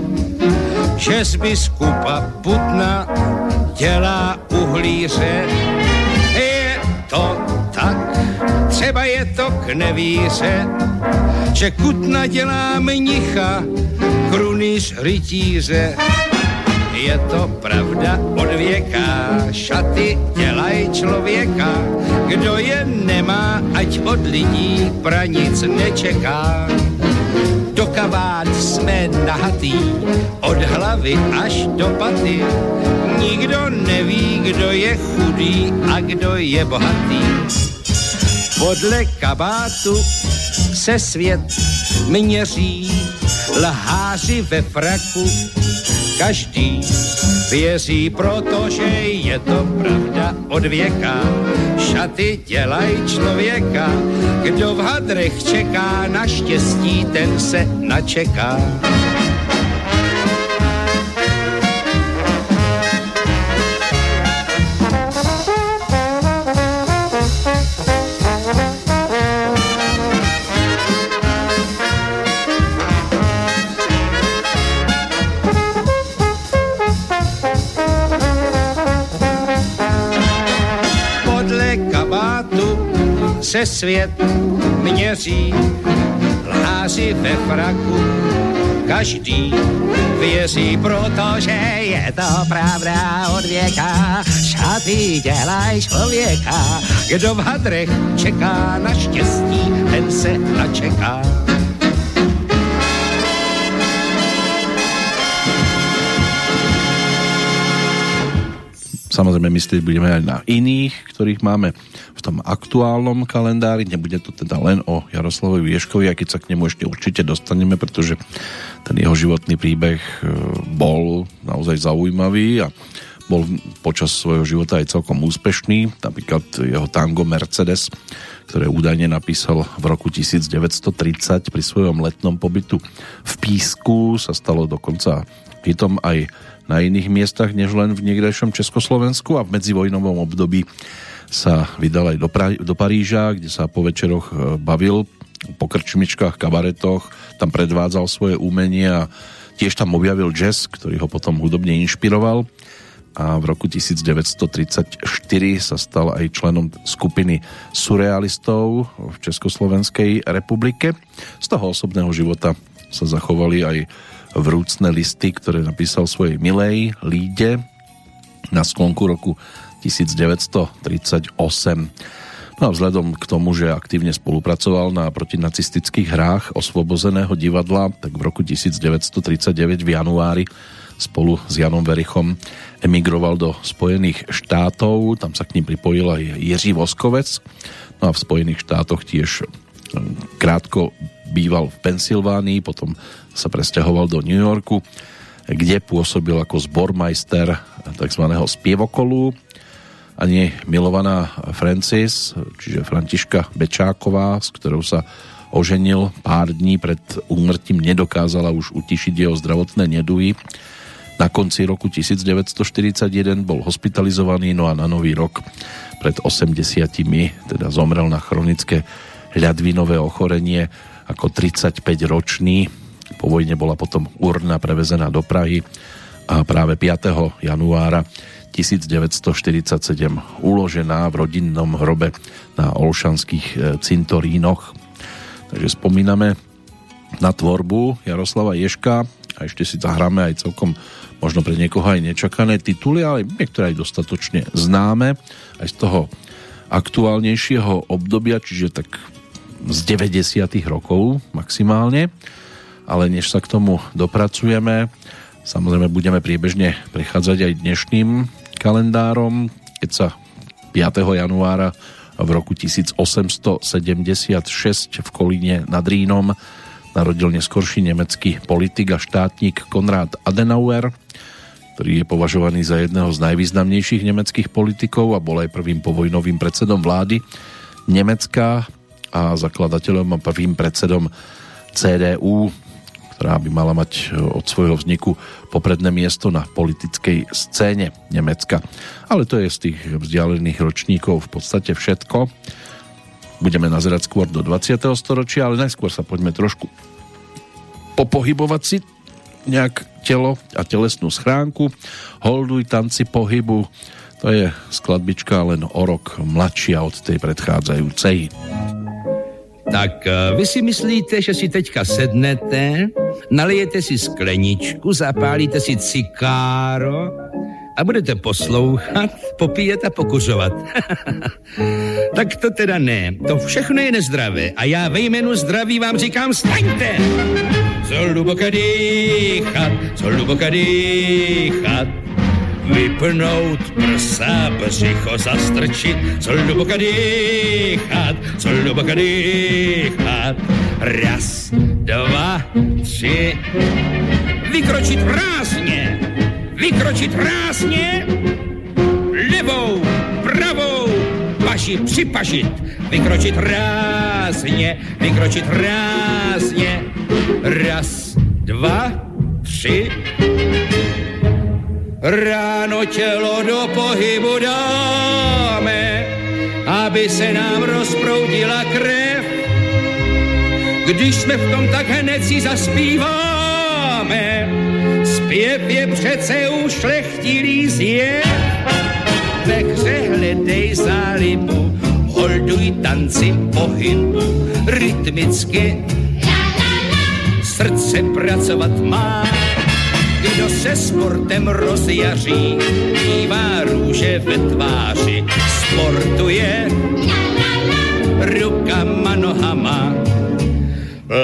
že z biskupa Putna dělá uhlíře. Je to tak, třeba je to k nevíře, že Kutna dělá mnicha, krunýř rytíře. Je to pravda od věka, šaty dělají člověka, kdo je nemá, ať od lidí pranic nečeká kabát jsme nahatý, od hlavy až do paty. Nikdo neví, kdo je chudý a kdo je bohatý. Podle kabátu se svět měří, lháři ve fraku každý věří, protože je to pravda od věka. Šaty dělaj člověka, kdo v hadrech čeká na štěstí, ten se ona čeká. Podle kabátu se svět měří lháři ve fraku. Každý věří, protože je to pravda od věka. Šaty dělaj člověka, kdo v hadrech čeká na štěstí, ten se načeká. Samozrejme myslieť budeme aj na iných, ktorých máme tom aktuálnom kalendári. Nebude to teda len o Jaroslavovi Vieškovi, a keď sa k nemu ešte určite dostaneme, pretože ten jeho životný príbeh e, bol naozaj zaujímavý a bol počas svojho života aj celkom úspešný. Napríklad jeho tango Mercedes, ktoré údajne napísal v roku 1930 pri svojom letnom pobytu v Písku, sa stalo dokonca hitom aj na iných miestach, než len v niekdejšom Československu a v medzivojnovom období sa vydal aj do, pra- do Paríža, kde sa po večeroch e, bavil po krčmičkách, kabaretoch, tam predvádzal svoje umenie a tiež tam objavil jazz, ktorý ho potom hudobne inšpiroval a v roku 1934 sa stal aj členom skupiny surrealistov v Československej republike. Z toho osobného života sa zachovali aj vrúcne listy, ktoré napísal svojej milej Líde na sklonku roku 1938. No a vzhľadom k tomu, že aktívne spolupracoval na protinacistických hrách osvobozeného divadla, tak v roku 1939 v januári spolu s Janom Verichom emigroval do Spojených štátov, tam sa k ním pripojil aj Jiří Voskovec, no a v Spojených štátoch tiež hm, krátko býval v Pensylvánii, potom sa presťahoval do New Yorku, kde pôsobil ako zbormajster tzv. spievokolu. Ani milovaná Francis, čiže Františka Bečáková, s ktorou sa oženil pár dní pred úmrtím, nedokázala už utišiť jeho zdravotné neduhy. Na konci roku 1941 bol hospitalizovaný, no a na nový rok pred 80 teda zomrel na chronické ľadvinové ochorenie ako 35-ročný po vojne bola potom urna prevezená do Prahy a práve 5. januára 1947 uložená v rodinnom hrobe na Olšanských e, cintorínoch. Takže spomíname na tvorbu Jaroslava Ješka a ešte si zahráme aj celkom možno pre niekoho aj nečakané tituly, ale niektoré aj dostatočne známe aj z toho aktuálnejšieho obdobia, čiže tak z 90. rokov maximálne ale než sa k tomu dopracujeme, samozrejme budeme priebežne prechádzať aj dnešným kalendárom, keď sa 5. januára v roku 1876 v Kolíne nad Rínom narodil neskorší nemecký politik a štátnik Konrad Adenauer, ktorý je považovaný za jedného z najvýznamnejších nemeckých politikov a bol aj prvým povojnovým predsedom vlády Nemecka a zakladateľom a prvým predsedom CDU ktorá by mala mať e, od svojho vzniku popredné miesto na politickej scéne Nemecka. Ale to je z tých vzdialených ročníkov v podstate všetko. Budeme nazerať skôr do 20. storočia, ale najskôr sa poďme trošku popohybovať si nejak telo a telesnú schránku. Holduj tanci pohybu, to je skladbička len o rok mladšia od tej predchádzajúcej. Tak eh, vy si myslíte, že si teďka sednete, nalijete si skleničku, zapálíte si cikáro a budete poslouchat, popíjet a pokuřovat. tak to teda ne, to všechno je nezdravé a já ve jménu zdraví vám říkám staňte! Co hluboka dýchat, co hluboka dýchat, vypnout prsa, břicho zastrčit, co hluboka dýchat, co hluboka dýchat. Raz, dva, tři, vykročit rázně, vykročit rázně, levou, pravou, paži připažit, vykročit rázně, vykročit rázně, raz, dva, tři, Ráno tělo do pohybu dáme, aby se nám rozproudila krev. Když jsme v tom, tak hned si zaspíváme. Zpěv je přece ušlechtilý zjev. Ve hře hledej zálibu, molduj tanci pohybu rytmicky. Srdce pracovat má, kdo se sportem rozjaří, mívá růže ve tváři, sportuje rukama, nohama.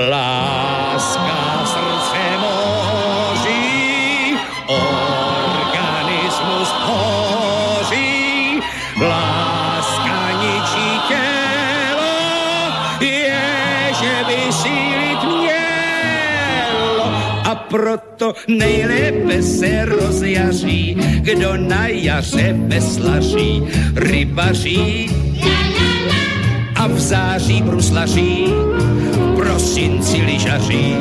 Láska proto nejlépe se rozjaří, kdo na jaře veslaří, rybaří a v září bruslaří, v prosinci lyžaří.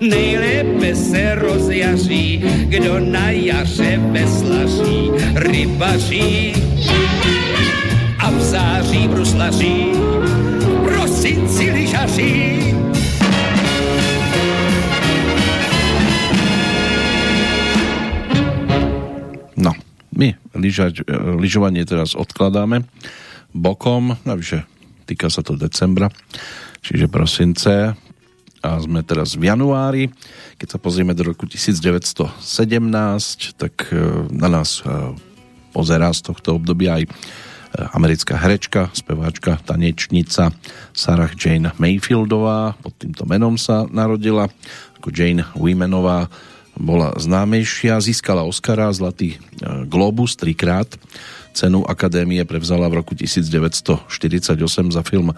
Nejlépe se rozjaří, kdo na jaře veslaří, rybaří a v září bruslaří, prosinci lyžaří. No, my lyžať, e, lyžovanie teraz odkladáme bokom, navyše týka sa to decembra, čiže prosince a sme teraz v januári. Keď sa pozrieme do roku 1917, tak e, na nás e, pozerá z tohto obdobia aj americká herečka, speváčka, tanečnica Sarah Jane Mayfieldová, pod týmto menom sa narodila, ako Jane Wimenová bola známejšia, získala Oscara, Zlatý Globus trikrát, cenu Akadémie prevzala v roku 1948 za film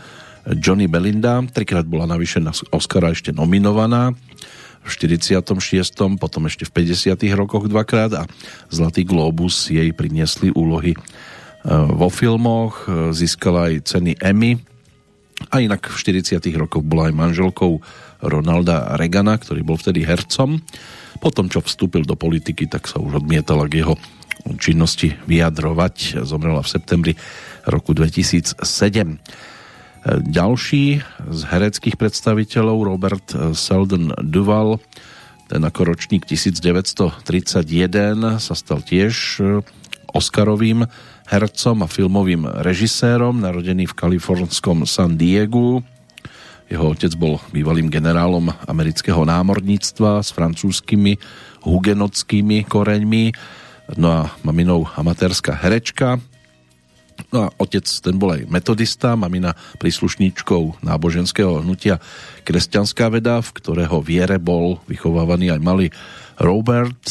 Johnny Belinda, trikrát bola navyše na Oscara ešte nominovaná, v 46. potom ešte v 50. rokoch dvakrát a Zlatý Globus jej priniesli úlohy vo filmoch, získala aj ceny Emmy a inak v 40. rokoch bola aj manželkou Ronalda Reagana, ktorý bol vtedy hercom. Potom, čo vstúpil do politiky, tak sa už odmietala k jeho činnosti vyjadrovať. Zomrela v septembri roku 2007. Ďalší z hereckých predstaviteľov Robert Seldon Duval ten ako ročník 1931 sa stal tiež Oscarovým hercom a filmovým režisérom, narodený v kalifornskom San Diegu. Jeho otec bol bývalým generálom amerického námorníctva s francúzskými hugenotskými koreňmi, no a maminou amatérska herečka. No a otec ten bol aj metodista, mamina príslušníčkou náboženského hnutia Kresťanská veda, v ktorého viere bol vychovávaný aj malý Robert,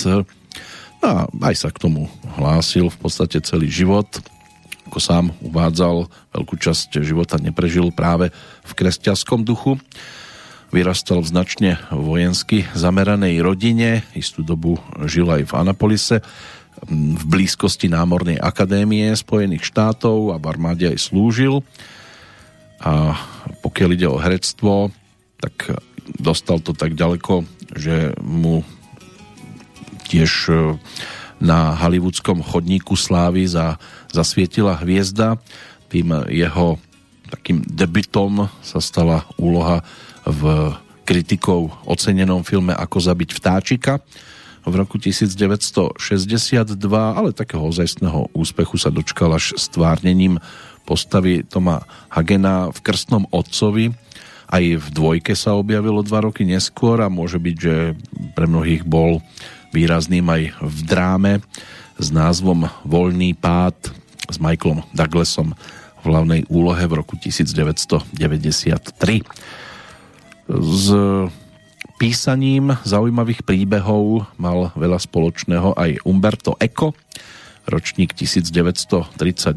a aj sa k tomu hlásil v podstate celý život. Ako sám uvádzal, veľkú časť života neprežil práve v kresťanskom duchu. Vyrastal v značne vojensky zameranej rodine, istú dobu žil aj v Anapolise, v blízkosti námornej akadémie Spojených štátov a v armáde aj slúžil. A pokiaľ ide o herectvo, tak dostal to tak ďaleko, že mu tiež e, na hollywoodskom chodníku slávy za, zasvietila hviezda. Tým jeho takým debitom sa stala úloha v kritikou ocenenom filme Ako zabiť vtáčika v roku 1962, ale takého ozajstného úspechu sa dočkal až stvárnením postavy Toma Hagena v Krstnom otcovi. Aj v dvojke sa objavilo dva roky neskôr a môže byť, že pre mnohých bol výrazným aj v dráme s názvom Voľný pád s Michaelom Douglasom v hlavnej úlohe v roku 1993. S písaním zaujímavých príbehov mal veľa spoločného aj Umberto Eco, ročník 1932,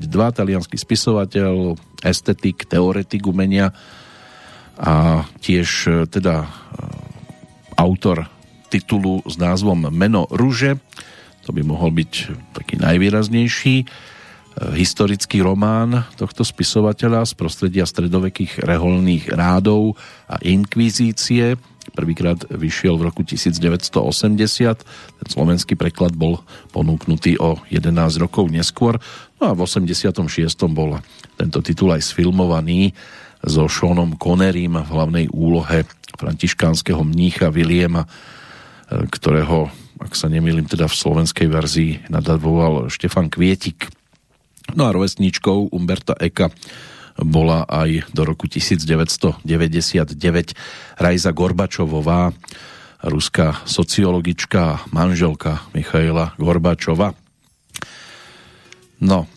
talianský spisovateľ, estetik, teoretik umenia a tiež e, teda e, autor titulu s názvom Meno rúže, to by mohol byť taký najvýraznejší e, historický román tohto spisovateľa z prostredia stredovekých reholných rádov a inkvizície. Prvýkrát vyšiel v roku 1980, ten slovenský preklad bol ponúknutý o 11 rokov neskôr, no a v 86. bol tento titul aj sfilmovaný so Seanom Connerym v hlavnej úlohe františkánskeho mnícha Williama, e, ktorého, ak sa nemýlim, teda v slovenskej verzii nadavoval Štefan Kvietik. No a rovesníčkou Umberta Eka bola aj do roku 1999 Rajza Gorbačovová, ruská sociologička, manželka Michaila Gorbačova. No,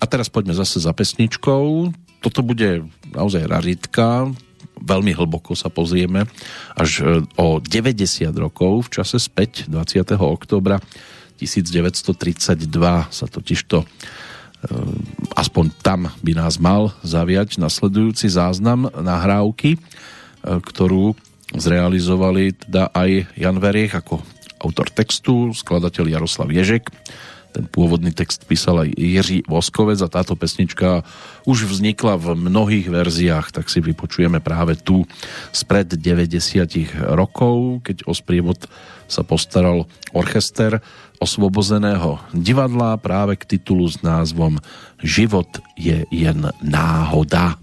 a teraz poďme zase za pesničkou toto bude naozaj raritka, veľmi hlboko sa pozrieme, až e, o 90 rokov v čase späť 20. oktobra 1932 sa totižto aspoň tam by nás mal zaviať nasledujúci záznam nahrávky, e, ktorú zrealizovali teda aj Jan Veriech ako autor textu, skladateľ Jaroslav Ježek, ten pôvodný text písal aj Jiří Voskovec a táto pesnička už vznikla v mnohých verziách, tak si vypočujeme práve tu spred 90 rokov, keď o sprievod sa postaral orchester osvobozeného divadla práve k titulu s názvom Život je jen náhoda.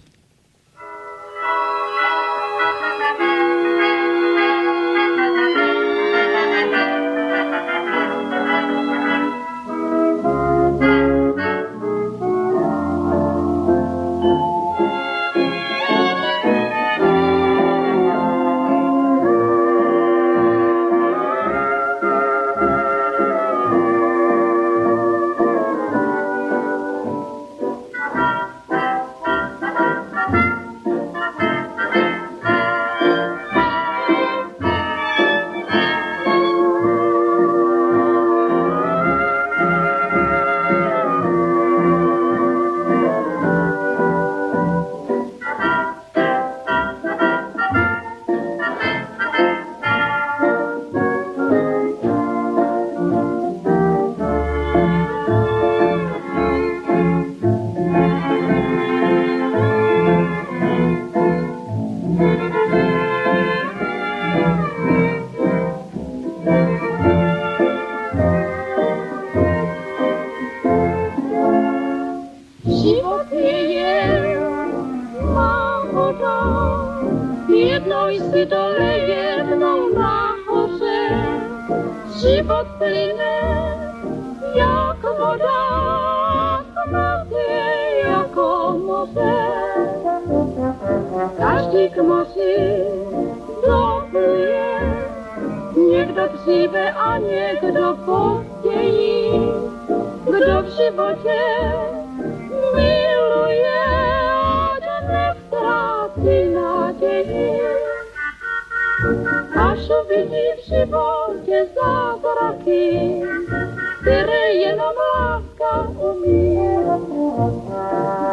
kmosy dopluje. Někdo dříve a někdo později, kdo v životě miluje, ať nevtrácí naději. Až uvidí v životě zázraky, které jenom láska umí.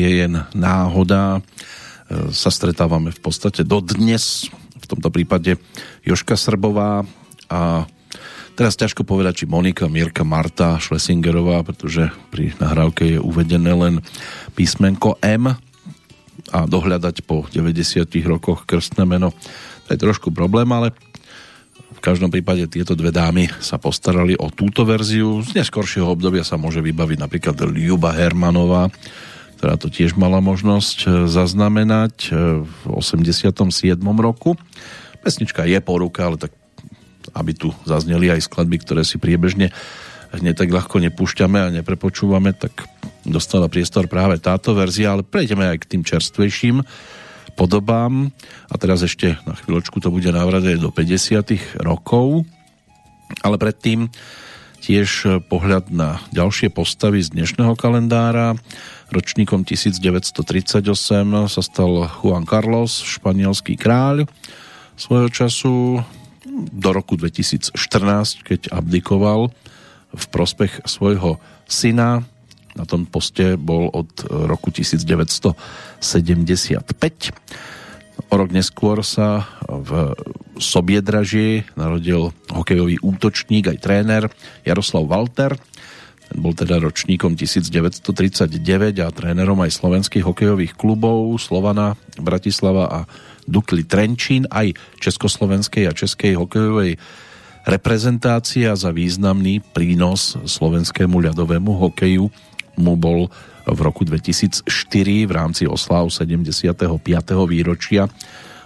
je jen náhoda. E, sa stretávame v podstate dodnes v tomto prípade Joška Srbová a teraz ťažko povedať, či Monika, Mirka, Marta Schlesingerová, pretože pri nahrávke je uvedené len písmenko M a dohľadať po 90 rokoch krstné meno to je trošku problém, ale v každom prípade tieto dve dámy sa postarali o túto verziu. Z neskoršieho obdobia sa môže vybaviť napríklad Ljuba Hermanová, ktorá to tiež mala možnosť e, zaznamenať e, v 87. roku. Pesnička je poruka, ale tak aby tu zazneli aj skladby, ktoré si priebežne hneď tak ľahko nepúšťame a neprepočúvame, tak dostala priestor práve táto verzia, ale prejdeme aj k tým čerstvejším podobám. A teraz ešte na chvíľočku to bude návrat do 50 rokov. Ale predtým tiež pohľad na ďalšie postavy z dnešného kalendára. Ročníkom 1938 sa stal Juan Carlos, španielský kráľ svojho času do roku 2014, keď abdikoval v prospech svojho syna na tom poste bol od roku 1975. O rok neskôr sa v Sobiedraži narodil hokejový útočník aj tréner Jaroslav Walter. Ten bol teda ročníkom 1939 a trénerom aj slovenských hokejových klubov Slovana, Bratislava a Dukli Trenčín, aj československej a českej hokejovej reprezentácie a za významný prínos slovenskému ľadovému hokeju mu bol v roku 2004 v rámci oslav 75. výročia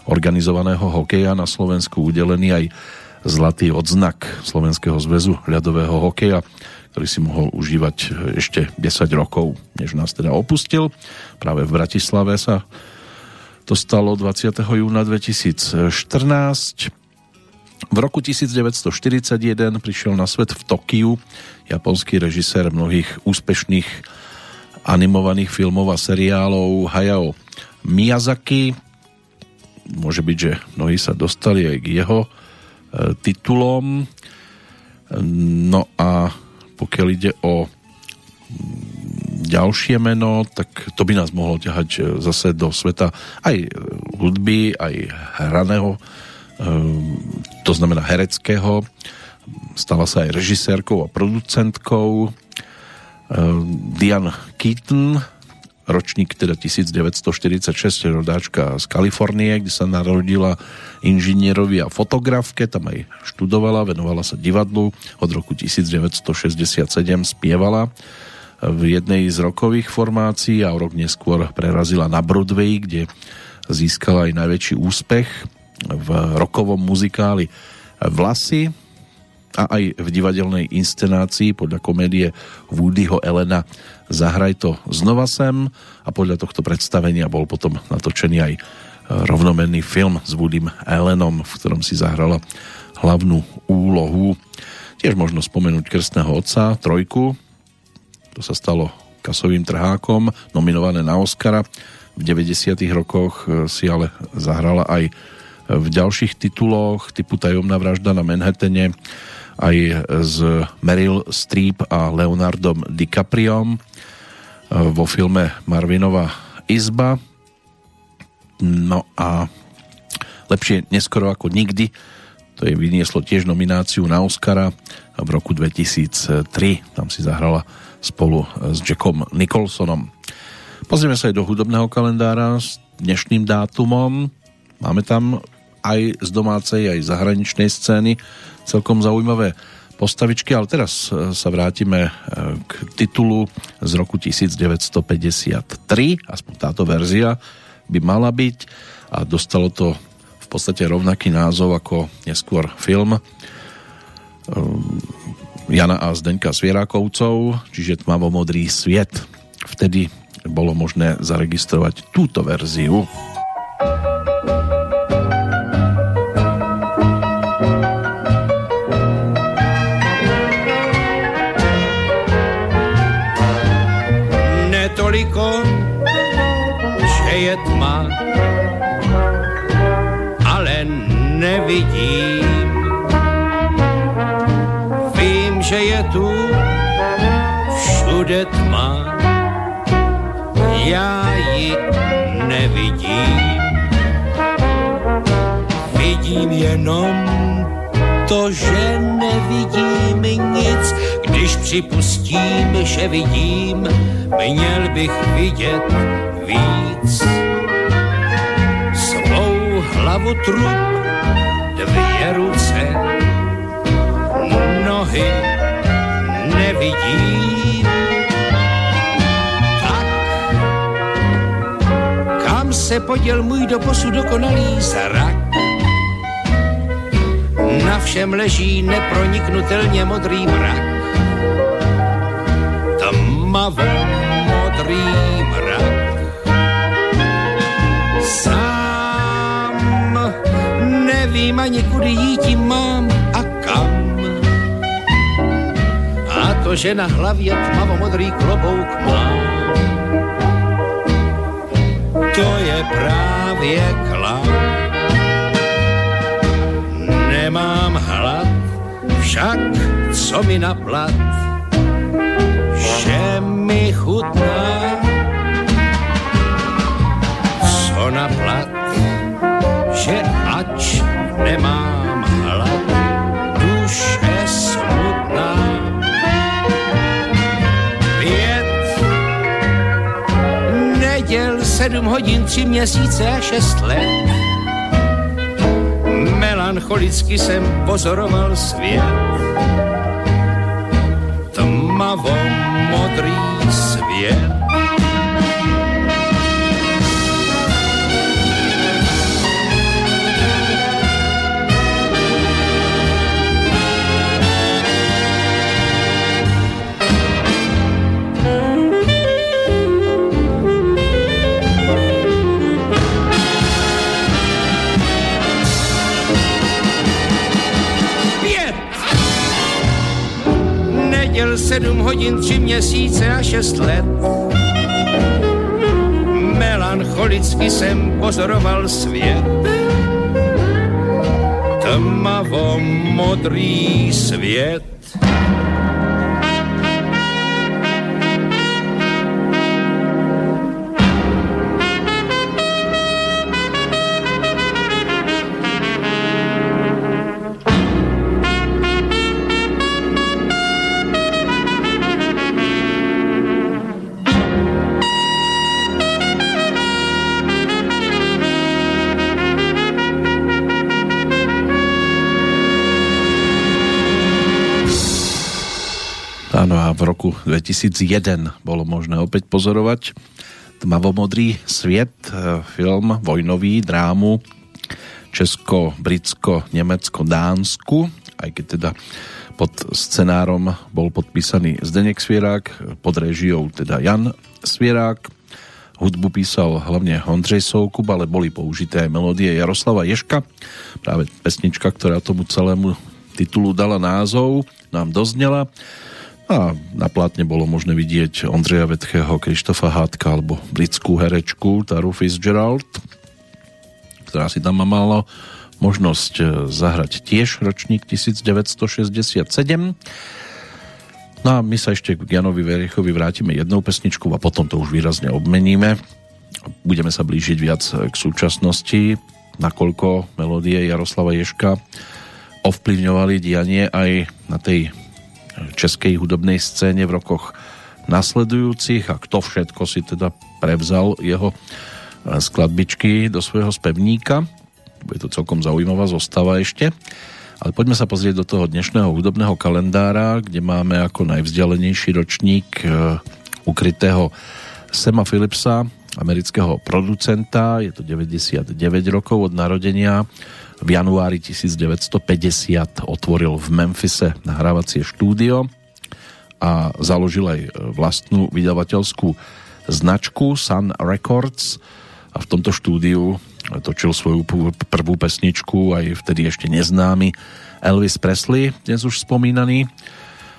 organizovaného hokeja na Slovensku udelený aj zlatý odznak Slovenského zväzu ľadového hokeja, ktorý si mohol užívať ešte 10 rokov, než nás teda opustil. Práve v Bratislave sa to stalo 20. júna 2014. V roku 1941 prišiel na svet v Tokiu japonský režisér mnohých úspešných animovaných filmov a seriálov Hayao Miyazaki. Môže byť, že mnohí sa dostali aj k jeho e, titulom. No a pokiaľ ide o ďalšie meno, tak to by nás mohlo ťahať e, zase do sveta aj hudby, aj hraného, e, to znamená hereckého stala sa aj režisérkou a producentkou. Eh, Diane Keaton, ročník teda 1946, rodáčka z Kalifornie, kde sa narodila inžinierovi a fotografke, tam aj študovala, venovala sa divadlu, od roku 1967 spievala v jednej z rokových formácií a o rok neskôr prerazila na Broadway, kde získala aj najväčší úspech v rokovom muzikáli Vlasy a aj v divadelnej inscenácii podľa komédie Woodyho Elena Zahraj to znova sem a podľa tohto predstavenia bol potom natočený aj rovnomenný film s Woodym Allenom, v ktorom si zahrala hlavnú úlohu. Tiež možno spomenúť Krstného otca, Trojku, to sa stalo kasovým trhákom, nominované na Oscara. V 90. rokoch si ale zahrala aj v ďalších tituloch typu Tajomná vražda na Manhattane, aj s Meryl Streep a Leonardom DiCapriom e, vo filme Marvinova izba. No a lepšie neskoro ako nikdy to je vynieslo tiež nomináciu na Oscara v roku 2003. Tam si zahrala spolu s Jackom Nicholsonom. Pozrieme sa aj do hudobného kalendára s dnešným dátumom. Máme tam aj z domácej, aj zahraničnej scény celkom zaujímavé postavičky, ale teraz e, sa vrátime e, k titulu z roku 1953, aspoň táto verzia by mala byť a dostalo to v podstate rovnaký názov ako neskôr film e, Jana a Zdenka Svierákovcov, čiže Tmavo-modrý sviet. Vtedy bolo možné zaregistrovať túto verziu. toliko, nevidím. Vím, že je tu všude tma, já ji nevidím. vidím jenom to, že nevidím nic, když připustím, že vidím, měl bych vidět víc. Svou hlavu trup, dvě ruce, nohy nevidím. Tak, kam se poděl můj doposud dokonalý zrak? Na všem leží neproniknutelně modrý mrak. Tmavo modrý mrak. Sám nevím ani kudy jít mám a kam. A to, že na hlavě tmavo modrý klobouk mám, to je právě klam nemám hlad, však co mi na plat, že mi chutná. Co na plat, že ač nemám hlad, duše smutná. Pět neděl, sedm hodin, tři měsíce a šest let melancholicky jsem pozoroval svět. Tmavo modrý svět. Sedm hodin, tři měsíce a šest let. Melancholicky jsem pozoroval svět. Tmavo modrý svět. 2001 bolo možné opäť pozorovať tmavomodrý sviet, e, film vojnový, drámu Česko, Britsko, Nemecko, Dánsku, aj keď teda pod scenárom bol podpísaný Zdenek Svierák, pod režiou teda Jan Svierák. Hudbu písal hlavne Ondřej Soukup, ale boli použité aj melódie Jaroslava Ješka. Práve pesnička, ktorá tomu celému titulu dala názov, nám doznela. A na plátne bolo možné vidieť Ondreja Vetchého, Krištofa Hádka alebo britskú herečku Taru Fitzgerald, ktorá si tam mala možnosť e, zahrať tiež ročník 1967. No a my sa ešte k Janovi Verichovi vrátime jednou pesničkou a potom to už výrazne obmeníme. Budeme sa blížiť viac k súčasnosti, nakoľko melódie Jaroslava Ješka ovplyvňovali dianie aj na tej českej hudobnej scéne v rokoch nasledujúcich a kto všetko si teda prevzal jeho eh, skladbičky do svojho spevníka. Bude to celkom zaujímavá zostava ešte. Ale poďme sa pozrieť do toho dnešného hudobného kalendára, kde máme ako najvzdialenejší ročník eh, ukrytého Sema Philipsa, amerického producenta. Je to 99 rokov od narodenia v januári 1950 otvoril v Memphise nahrávacie štúdio a založil aj vlastnú vydavateľskú značku Sun Records. A v tomto štúdiu točil svoju prvú pesničku aj vtedy ešte neznámy Elvis Presley, dnes už spomínaný,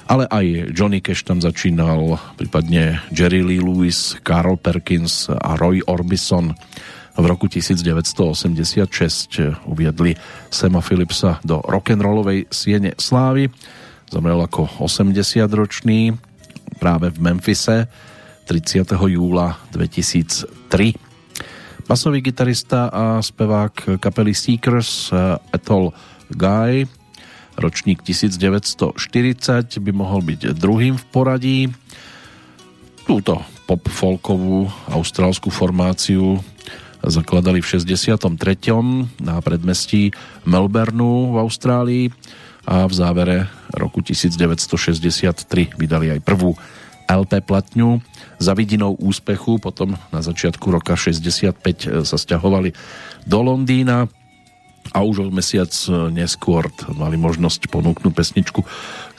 ale aj Johnny Cash tam začínal, prípadne Jerry Lee Lewis, Carl Perkins a Roy Orbison v roku 1986 uviedli Sema Philipsa do rock'n'rollovej siene slávy. Zomrel ako 80-ročný práve v Memphise 30. júla 2003. Basový gitarista a spevák kapely Seekers Ethel Guy, ročník 1940, by mohol byť druhým v poradí. Túto pop-folkovú austrálskú formáciu zakladali v 63. na predmestí Melbourneu v Austrálii a v závere roku 1963 vydali aj prvú LP platňu. Za vidinou úspechu potom na začiatku roka 65 sa stiahovali do Londýna a už o mesiac neskôr mali možnosť ponúknuť pesničku,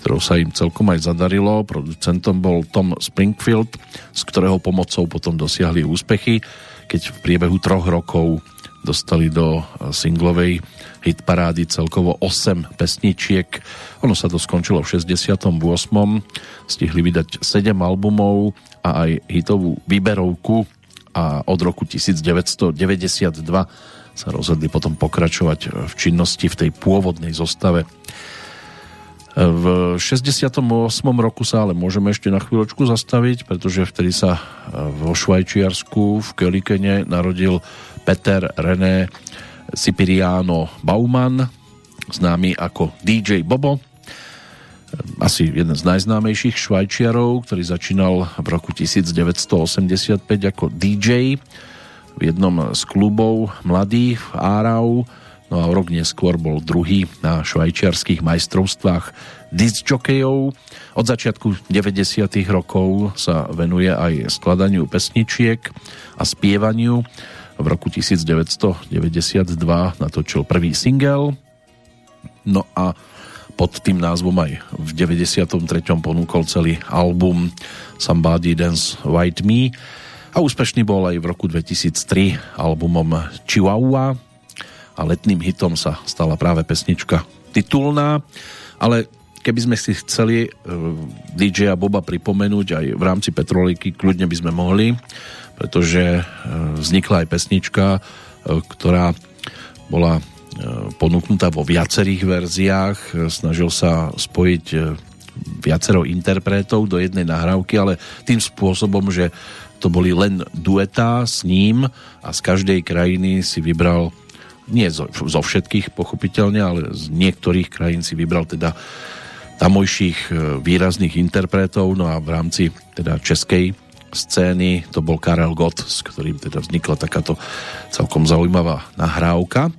ktorou sa im celkom aj zadarilo. Producentom bol Tom Springfield, s ktorého pomocou potom dosiahli úspechy, keď v priebehu troch rokov dostali do singlovej hitparády celkovo 8 pesničiek. Ono sa to skončilo v 68. Stihli vydať 7 albumov a aj hitovú výberovku a od roku 1992 sa rozhodli potom pokračovať v činnosti v tej pôvodnej zostave. V 68. roku sa ale môžeme ešte na chvíľočku zastaviť, pretože vtedy sa vo Švajčiarsku v Kelikene narodil Peter René Sipiriano Bauman, známy ako DJ Bobo, asi jeden z najznámejších švajčiarov, ktorý začínal v roku 1985 ako DJ v jednom z klubov mladých v Árau, no a rok neskôr bol druhý na švajčiarských majstrovstvách disjokejov. Od začiatku 90. rokov sa venuje aj skladaniu pesničiek a spievaniu. V roku 1992 natočil prvý single, no a pod tým názvom aj v 93. ponúkol celý album Somebody Dance White Me a úspešný bol aj v roku 2003 albumom Chihuahua a letným hitom sa stala práve pesnička titulná, ale keby sme si chceli uh, eh, DJ Boba pripomenúť aj v rámci Petroliky, kľudne by sme mohli, pretože uh, vznikla aj pesnička, uh, ktorá bola ponúknutá vo viacerých verziách, snažil sa spojiť viacero interpretov do jednej nahrávky, ale tým spôsobom, že to boli len duetá s ním a z každej krajiny si vybral nie zo, zo všetkých pochopiteľne, ale z niektorých krajín si vybral teda tamojších e, výrazných interpretov, no a v rámci teda českej scény to bol Karel Gott, s ktorým teda vznikla takáto celkom zaujímavá nahrávka.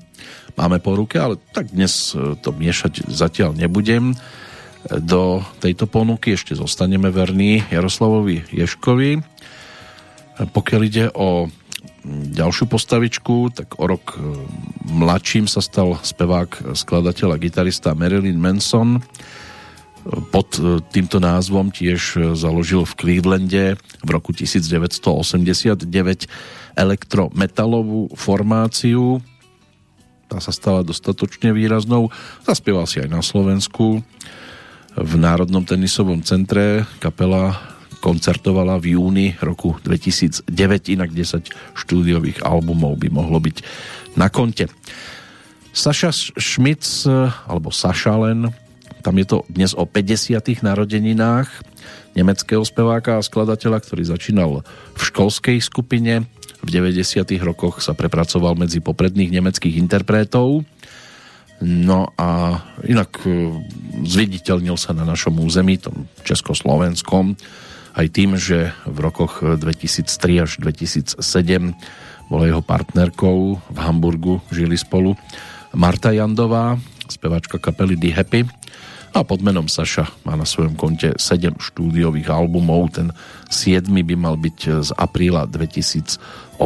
Máme po ruke, ale tak dnes e, to miešať zatiaľ nebudem. E, do tejto ponuky ešte zostaneme verní Jaroslavovi Ješkovi, pokiaľ ide o ďalšiu postavičku, tak o rok e, mladším sa stal spevák, skladateľ a gitarista Marilyn Manson. Pod e, týmto názvom tiež e, založil v Clevelande v roku 1989 elektrometalovú formáciu. Tá sa stala dostatočne výraznou. Zaspieval si aj na Slovensku v Národnom tenisovom centre kapela koncertovala v júni roku 2009, inak 10 štúdiových albumov by mohlo byť na konte. Saša Schmitz, alebo Saša len, tam je to dnes o 50. narodeninách nemeckého speváka a skladateľa, ktorý začínal v školskej skupine. V 90. rokoch sa prepracoval medzi popredných nemeckých interpretov. No a inak e, zviditeľnil sa na našom území, tom československom, aj tým, že v rokoch 2003 až 2007 bola jeho partnerkou v Hamburgu, žili spolu Marta Jandová, spevačka kapely The Happy a pod menom Saša má na svojom konte 7 štúdiových albumov, ten 7 by mal byť z apríla 2018.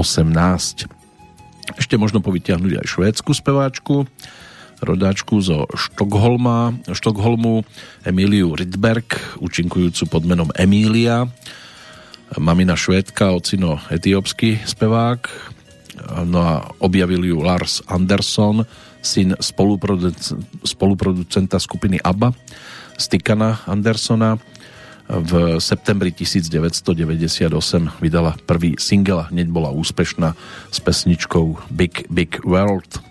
Ešte možno povytiahnuť aj švédsku speváčku, rodáčku zo Štokholma, Štokholmu Emíliu Rydberg, účinkujúcu pod menom Emília. Mamina švédka, ocino etiópsky spevák. No a objavil ju Lars Anderson, syn spoluproducenta skupiny ABBA, Stikana Andersona. V septembri 1998 vydala prvý single a hneď bola úspešná s pesničkou Big Big World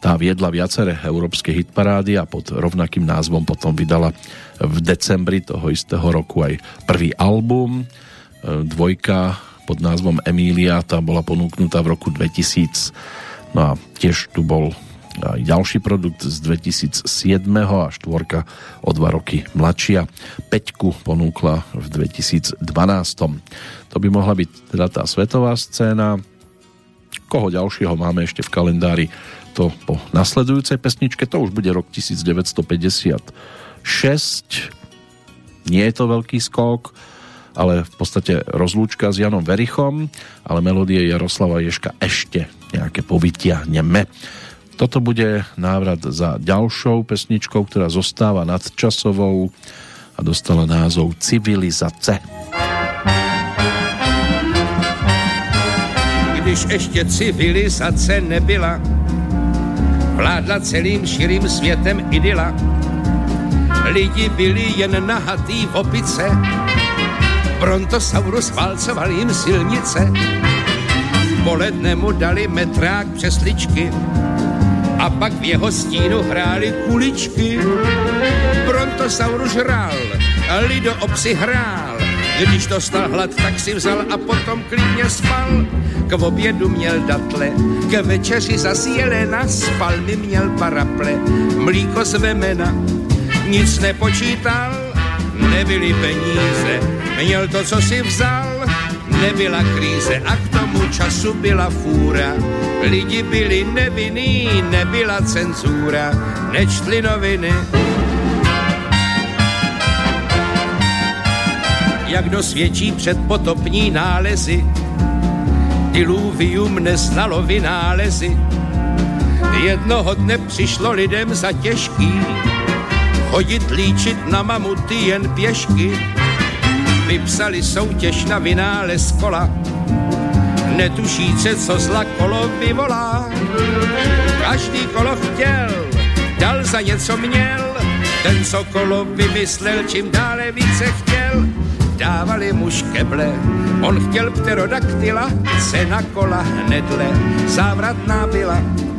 tá viedla viaceré európske hitparády a pod rovnakým názvom potom vydala v decembri toho istého roku aj prvý album. E, dvojka pod názvom Emília, tá bola ponúknutá v roku 2000. No a tiež tu bol aj ďalší produkt z 2007 a štvorka o dva roky mladšia. Peťku ponúkla v 2012. To by mohla byť teda tá svetová scéna. Koho ďalšieho máme ešte v kalendári to po nasledujúcej pesničke, to už bude rok 1956. Nie je to veľký skok, ale v podstate rozlúčka s Janom Verichom, ale melódie Jaroslava Ješka ešte nejaké povytiahneme. Toto bude návrat za ďalšou pesničkou, ktorá zostáva nadčasovou a dostala názov Civilizace. Když ještě civilizace nebyla, vládla celým širým světem idyla. Lidi byli jen nahatý v opice, Brontosaurus válcoval jim silnice, poledne mu dali metrák přes ličky a pak v jeho stínu hráli kuličky. Brontosaurus hrál, Lido obsi hrál, když dostal hlad, tak si vzal a potom klidně spal. K obědu měl datle, k večeři zas jelena, spal mi měl paraple, mlíko z vemena, nic nepočítal, nebyly peníze, měl to, co si vzal, nebyla kríze a k tomu času byla fůra. Lidi byli nevinní, nebyla cenzura, nečtli noviny, jak dosvědčí předpotopní nálezy. Diluvium neznalo vynálezy. Jednoho dne přišlo lidem za těžký chodit líčit na mamuty jen pěšky. Vypsali soutěž na vynález kola, netušíce, co zla kolo vyvolá. Každý kolo chtěl, dal za něco měl, ten, co kolo vymyslel, čím dále více chtěl, dávali mu škeble. On chtěl pterodaktyla, cena kola hnedle, závratná byla.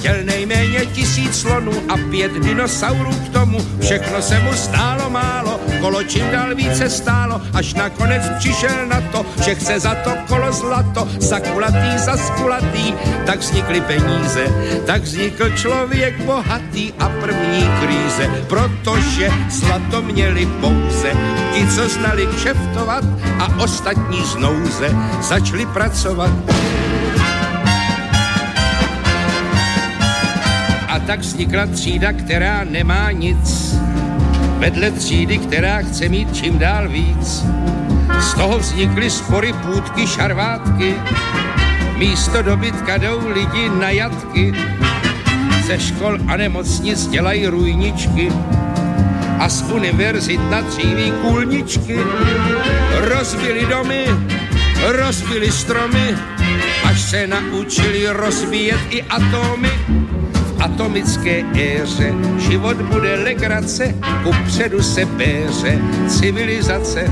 Chtěl nejméně tisíc slonů a pět dinosaurů k tomu. Všechno se mu stálo málo, kolo čím dál více stálo, až nakonec přišel na to, že chce za to kolo zlato, za kulatý, za skulatý. Tak vznikly peníze, tak vznikl člověk bohatý a první kríze, protože zlato měli pouze ti, co znali kšeftovat a ostatní znouze začali pracovat. Tak vznikla třída, která nemá nic, vedle třídy, která chce mít čím dál víc. Z toho vznikly spory, půdky, šarvátky, místo dobytka jdou lidi na jatky. Ze škol a nemocnic dělají rujničky a z univerzit na dříví kůlničky. Rozbili domy, rozbili stromy, až se naučili rozbíjet i atomy atomické éře. Život bude legrace, ku předu se péře, civilizace.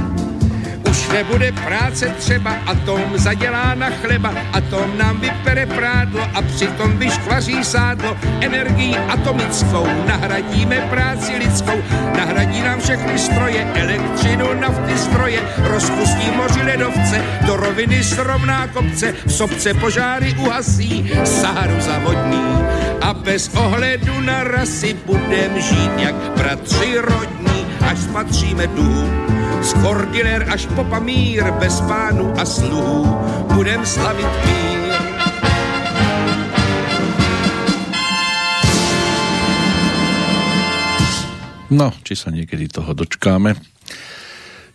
Už nebude práce třeba, atom zadělá na chleba, atom nám vypere prádlo a přitom vyškvaří sádlo. Energií atomickou nahradíme práci lidskou, nahradí nám všechny stroje, elektřinu, nafty, stroje, rozpustí moři ledovce, do roviny srovná kopce, v sobce požáry uhasí, Saharu zavodní a bez ohledu na rasy budem žít jak bratři rodní, až spatříme dům. Z Kordiler až po Pamír, bez pánu a sluhů, budem slavit mír. No, či sa niekedy toho dočkáme.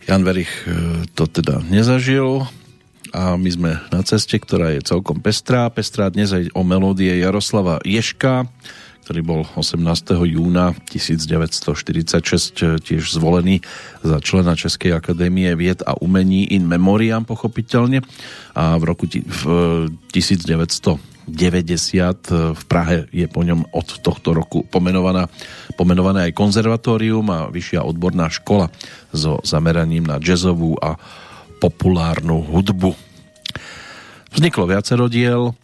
Jan Verich e, to teda nezažil a my sme na ceste, ktorá je celkom pestrá. Pestrá dnes aj o melódie Jaroslava Ješka, ktorý bol 18. júna 1946 tiež zvolený za člena Českej akadémie vied a umení in memoriam pochopiteľne a v roku v 1900 90 v Prahe je po ňom od tohto roku pomenovaná, pomenované aj konzervatórium a vyššia odborná škola so zameraním na jazzovú a populárnu hudbu. Vzniklo viacero diel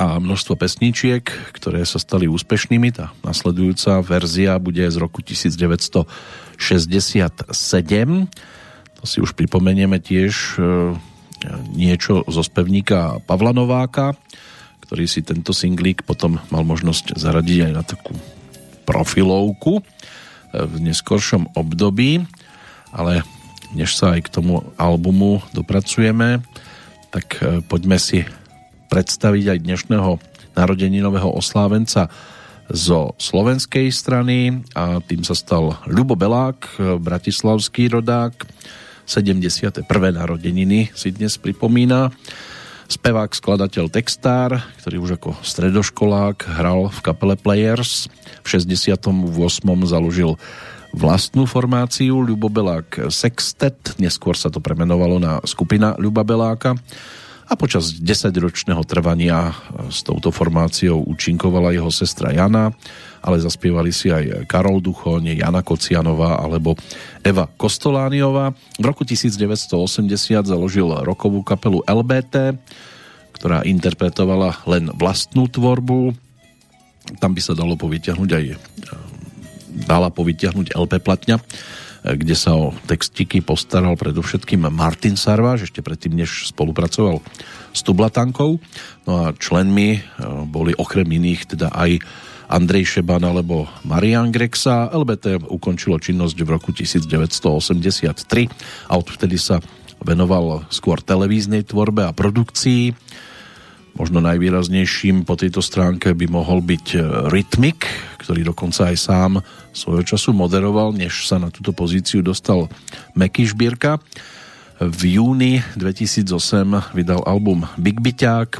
a množstvo pesničiek, ktoré sa stali úspešnými. Tá nasledujúca verzia bude z roku 1967. To si už pripomenieme tiež e, niečo zo spevníka Pavla Nováka, ktorý si tento singlík potom mal možnosť zaradiť aj na takú profilovku v neskoršom období, ale než sa aj k tomu albumu dopracujeme, tak e, poďme si predstaviť aj dnešného narodeninového oslávenca zo slovenskej strany a tým sa stal Ľubo Belák, e, bratislavský rodák. 71. narodeniny si dnes pripomína. Spevák, skladateľ, textár, ktorý už ako stredoškolák hral v kapele Players. V 68. založil vlastnú formáciu Ľubobelák Sextet, neskôr sa to premenovalo na skupina Ľuba Beláka a počas 10-ročného trvania s touto formáciou účinkovala jeho sestra Jana, ale zaspievali si aj Karol Duchoň, Jana Kocianová alebo Eva Kostolániová. V roku 1980 založil rokovú kapelu LBT, ktorá interpretovala len vlastnú tvorbu. Tam by sa dalo povyťahnuť aj dala povytiahnuť LP platňa, kde sa o textiky postaral predovšetkým Martin Sarváš, ešte predtým, než spolupracoval s Tublatankou. No a členmi e, boli okrem iných teda aj Andrej Šeban alebo Marian Grexa. LBT ukončilo činnosť v roku 1983 a odvtedy sa venoval skôr televíznej tvorbe a produkcii Možno najvýraznejším po tejto stránke by mohol byť e, Rytmik, ktorý dokonca aj sám svojho času moderoval, než sa na túto pozíciu dostal Meky Šbírka. V júni 2008 vydal album Big Byťák,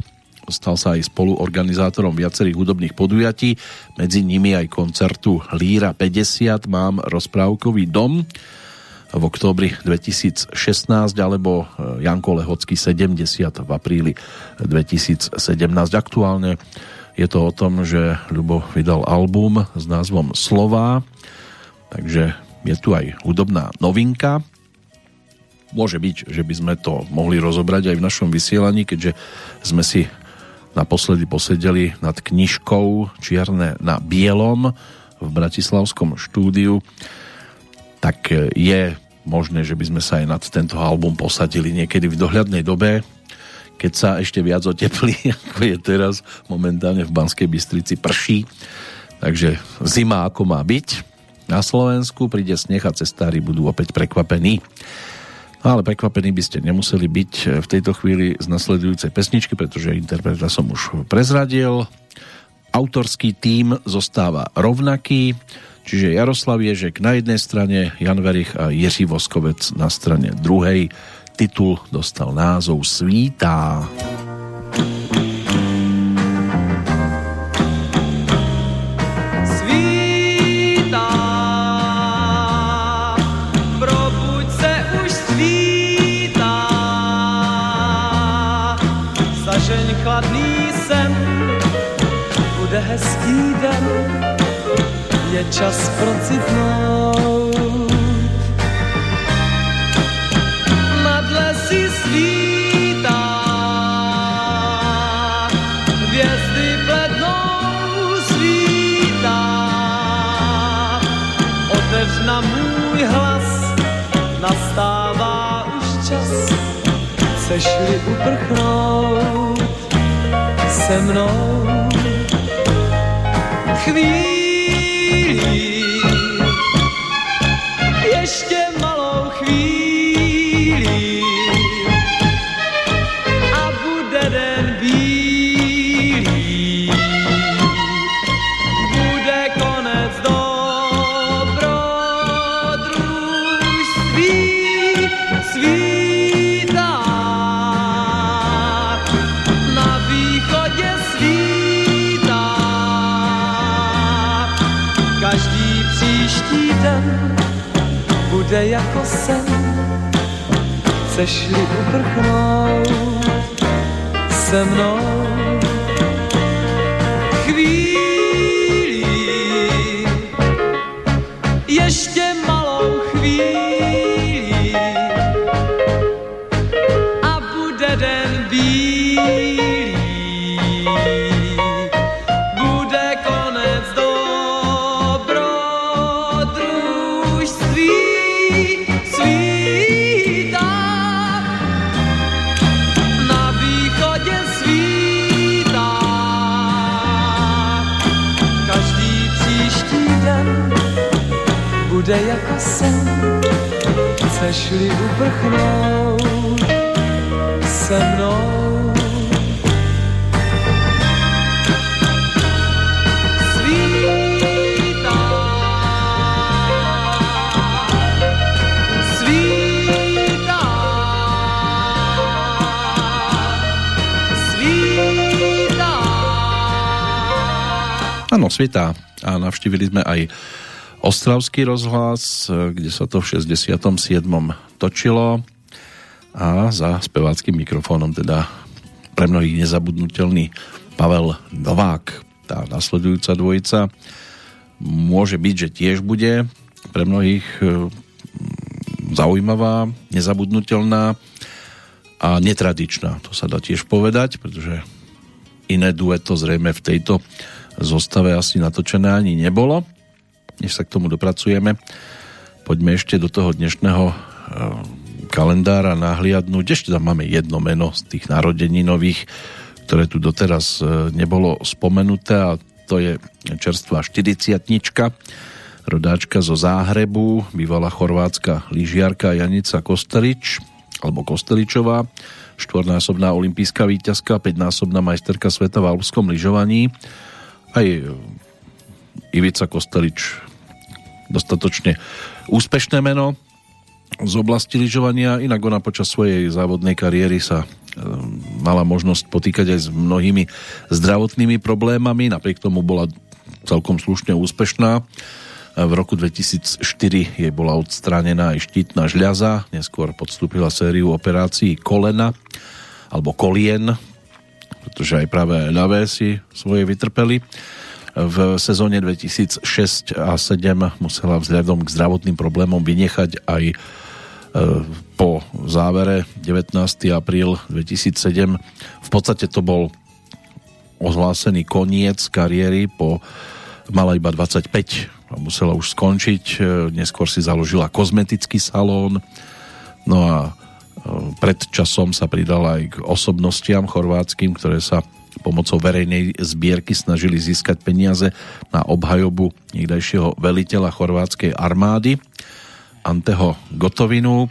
stal sa aj spoluorganizátorom viacerých hudobných podujatí, medzi nimi aj koncertu Líra 50 Mám rozprávkový dom, v októbri 2016 alebo e, Janko Lehocký 70 v apríli 2017. Aktuálne je to o tom, že Ľubo vydal album s názvom Slova, takže je tu aj hudobná novinka. Môže byť, že by sme to mohli rozobrať aj v našom vysielaní, keďže sme si naposledy posedeli nad knižkou Čierne na bielom v Bratislavskom štúdiu tak je možné, že by sme sa aj nad tento album posadili niekedy v dohľadnej dobe, keď sa ešte viac oteplí, ako je teraz momentálne v Banskej Bystrici prší. Takže zima ako má byť. Na Slovensku príde sneh a cestári budú opäť prekvapení. No ale prekvapení by ste nemuseli byť v tejto chvíli z nasledujúcej pesničky, pretože interpreta som už prezradil. Autorský tím zostáva rovnaký. Čiže Jaroslav Ježek na jednej strane, Jan Verich a Jiří Voskovec na strane druhej. Titul dostal názov Svítá. Svítá, je čas procitnout. Nad lesy svítá, hvězdy blednou svítá. Otevř na můj hlas, nastává už čas, chceš-li uprchnout se mnou. Chvíli jako sen. Chceš-li uprchnout se mnou sen, chceš-li uprchnout se mnou. Áno, svitá. A navštívili sme aj Ostravský rozhlas, kde sa to v 67. točilo a za speváckým mikrofónom teda pre mnohých nezabudnutelný Pavel Novák. Tá nasledujúca dvojica môže byť, že tiež bude pre mnohých e, zaujímavá, nezabudnutelná a netradičná. To sa dá tiež povedať, pretože iné dueto zrejme v tejto zostave asi natočené ani nebolo než sa k tomu dopracujeme. Poďme ešte do toho dnešného eh, kalendára nahliadnúť. Ešte tam máme jedno meno z tých narodení nových, ktoré tu doteraz eh, nebolo spomenuté a to je čerstvá 40 rodáčka zo Záhrebu, bývalá chorvátska lyžiarka Janica Kostelič, alebo Kosteličová, štvornásobná olimpijská víťazka, 5-násobná majsterka sveta v alpskom lyžovaní. Aj Ivica Kostelič dostatočne úspešné meno z oblasti lyžovania, inak ona počas svojej závodnej kariéry sa e, mala možnosť potýkať aj s mnohými zdravotnými problémami, napriek tomu bola celkom slušne úspešná. V roku 2004 jej bola odstránená aj štítna žľaza, neskôr podstúpila sériu operácií kolena alebo kolien, pretože aj práve ľavé si svoje vytrpeli v sezóne 2006 a 2007 musela vzhľadom k zdravotným problémom vynechať aj e, po závere 19. apríl 2007. V podstate to bol ohlásený koniec kariéry po mala iba 25 a musela už skončiť. E, neskôr si založila kozmetický salón. No a e, pred časom sa pridala aj k osobnostiam chorvátským, ktoré sa pomocou verejnej zbierky snažili získať peniaze na obhajobu niekdajšieho veliteľa chorvátskej armády Anteho Gotovinu.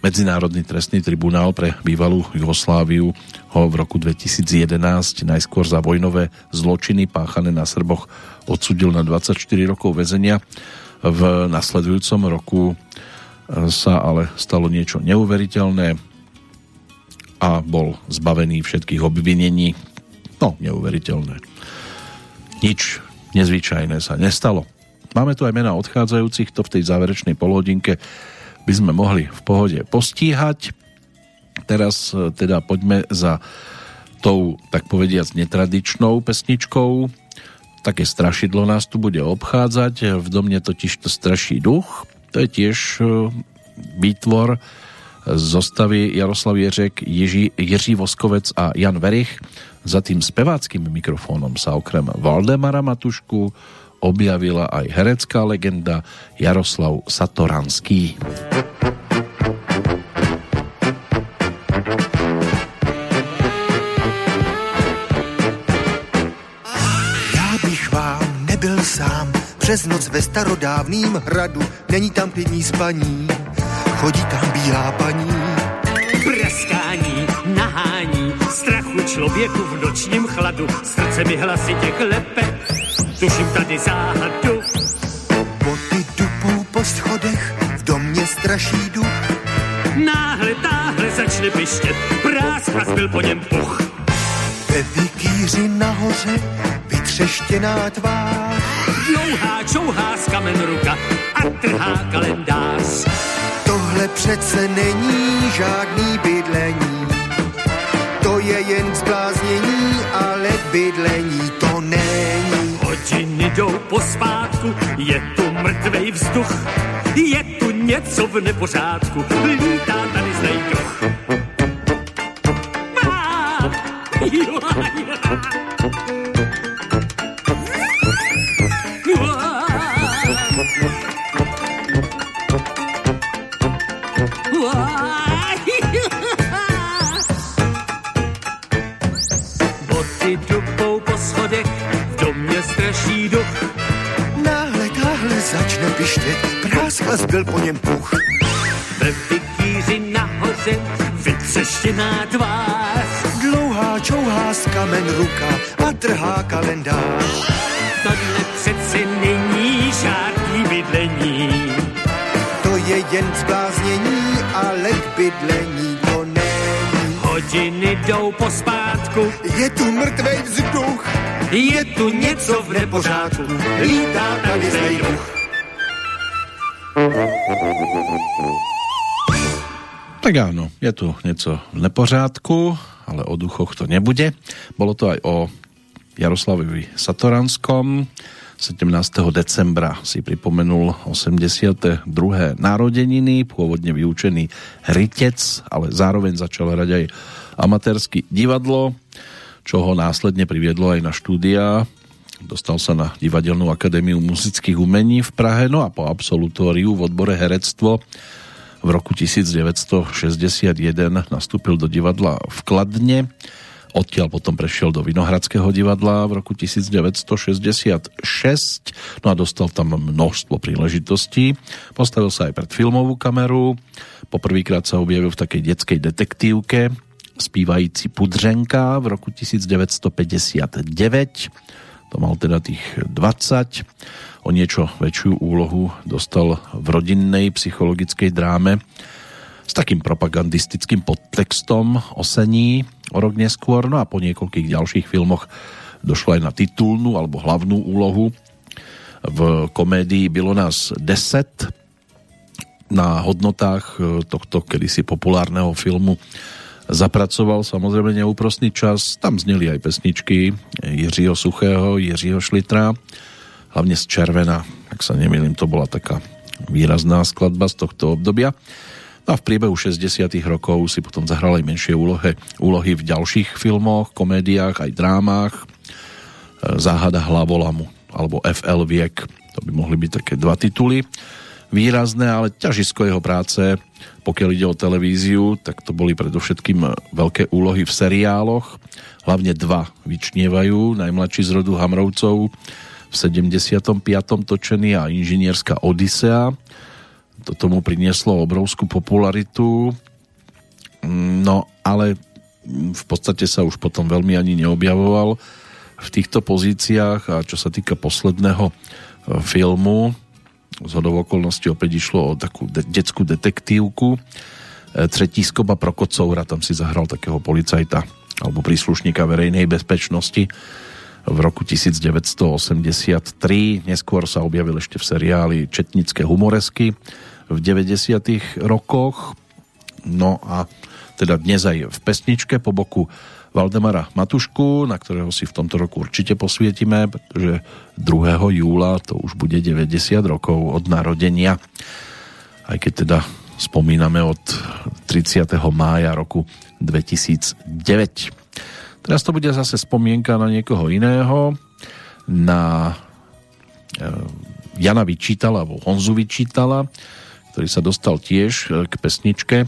Medzinárodný trestný tribunál pre bývalú Jugosláviu ho v roku 2011 najskôr za vojnové zločiny páchané na Srboch odsudil na 24 rokov väzenia. V nasledujúcom roku e, sa ale stalo niečo neuveriteľné a bol zbavený všetkých obvinení No, neuveriteľné. Nič nezvyčajné sa nestalo. Máme tu aj mena odchádzajúcich, to v tej záverečnej polhodinke by sme mohli v pohode postíhať. Teraz e, teda poďme za tou, tak povediac, netradičnou pesničkou. Také strašidlo nás tu bude obchádzať. V domne totiž to straší duch. To je tiež e, výtvor zostavy Jaroslav Jeřek, Jiří, Jiří Voskovec a Jan Verich za tým speváckým mikrofónom sa okrem Valdemara Matušku objavila aj herecká legenda Jaroslav Satoranský. Já bych vám nebyl sám přes noc ve starodávným hradu, není tam klidní spaní, chodí tam bílá paní. Strachu člověku v nočním chladu, srdce mi hlasitě klepe, tuším tady záhadu. Boty dupou po schodech, v domě straší duch. Náhle, táhle začne pištět, prásk a zbyl po něm puch. Ve vikýři nahoře, vytřeštěná tvář. Dlouhá, čouhá z kamen ruka a trhá kalendář. Tohle přece není žádný bydlení. Je jen zbláznění, ale bydlení to není. Hodiny jdou po spátku, je tu mrtvej vzduch, je tu něco v nepořádku, lítá tady zlej duch. Zbyl po něm puch. Ve vikíři nahoře vytřeštěná tvář. Dlouhá čouhá z kamen ruka a trhá kalendář. Tohle přece není žádný bydlení. To je jen zbláznění, ale k bydlení to není. Hodiny jdou pospátku, Je tu mrtvej vzduch, je tu něco v nepořádku, lítá tady zlej duch. Tak áno, je tu niečo v nepořádku, ale o duchoch to nebude. Bolo to aj o Jaroslavovi Satoranskom. 17. decembra si pripomenul 82. narodeniny, pôvodne vyučený rytec, ale zároveň začal hrať aj amatérsky divadlo, čo ho následne priviedlo aj na štúdia. Dostal sa na Divadelnú akadémiu muzických umení v Prahe, no a po absolutóriu v odbore herectvo v roku 1961 nastúpil do divadla v Kladne, odtiaľ potom prešiel do Vinohradského divadla v roku 1966, no a dostal tam množstvo príležitostí. Postavil sa aj pred filmovú kameru, poprvýkrát sa objavil v takej detskej detektívke Spívající pudřenka v roku 1959, to mal teda tých 20 o niečo väčšiu úlohu dostal v rodinnej psychologickej dráme s takým propagandistickým podtextom Osení o rok neskôr, no a po niekoľkých ďalších filmoch došlo aj na titulnú alebo hlavnú úlohu. V komédii Bylo nás 10 na hodnotách e, tohto kedysi populárneho filmu zapracoval samozrejme neúprostný čas. Tam zneli aj pesničky Jiřího Suchého, Jiřího Šlitra, hlavne z Červena, ak sa nemýlim, to bola taká výrazná skladba z tohto obdobia. No a v priebehu 60 rokov si potom zahral aj menšie úlohy, úlohy v ďalších filmoch, komédiách, aj drámach. Záhada hlavolamu alebo FL Viek, to by mohli byť také dva tituly výrazné, ale ťažisko jeho práce, pokiaľ ide o televíziu, tak to boli predovšetkým veľké úlohy v seriáloch. Hlavne dva vyčnievajú, najmladší z rodu Hamrovcov v 75. točený a inžinierská Odisea. To tomu prinieslo obrovskú popularitu. No, ale v podstate sa už potom veľmi ani neobjavoval v týchto pozíciách a čo sa týka posledného filmu, z hodou okolností opäť išlo o takú de- detskú detektívku. E, Tretí skoba Prokocoura, tam si zahral takého policajta alebo príslušníka verejnej bezpečnosti v roku 1983. Neskôr sa objavil ešte v seriáli Četnické humoresky v 90. rokoch. No a teda dnes aj v pesničke po boku Valdemara Matušku, na ktorého si v tomto roku určite posvietime, pretože 2. júla to už bude 90 rokov od narodenia. Aj keď teda spomíname od 30. mája roku 2009. Teraz to bude zase spomienka na niekoho iného, na e, Jana Vyčítala, alebo Honzu Vyčítala, ktorý sa dostal tiež k pesničke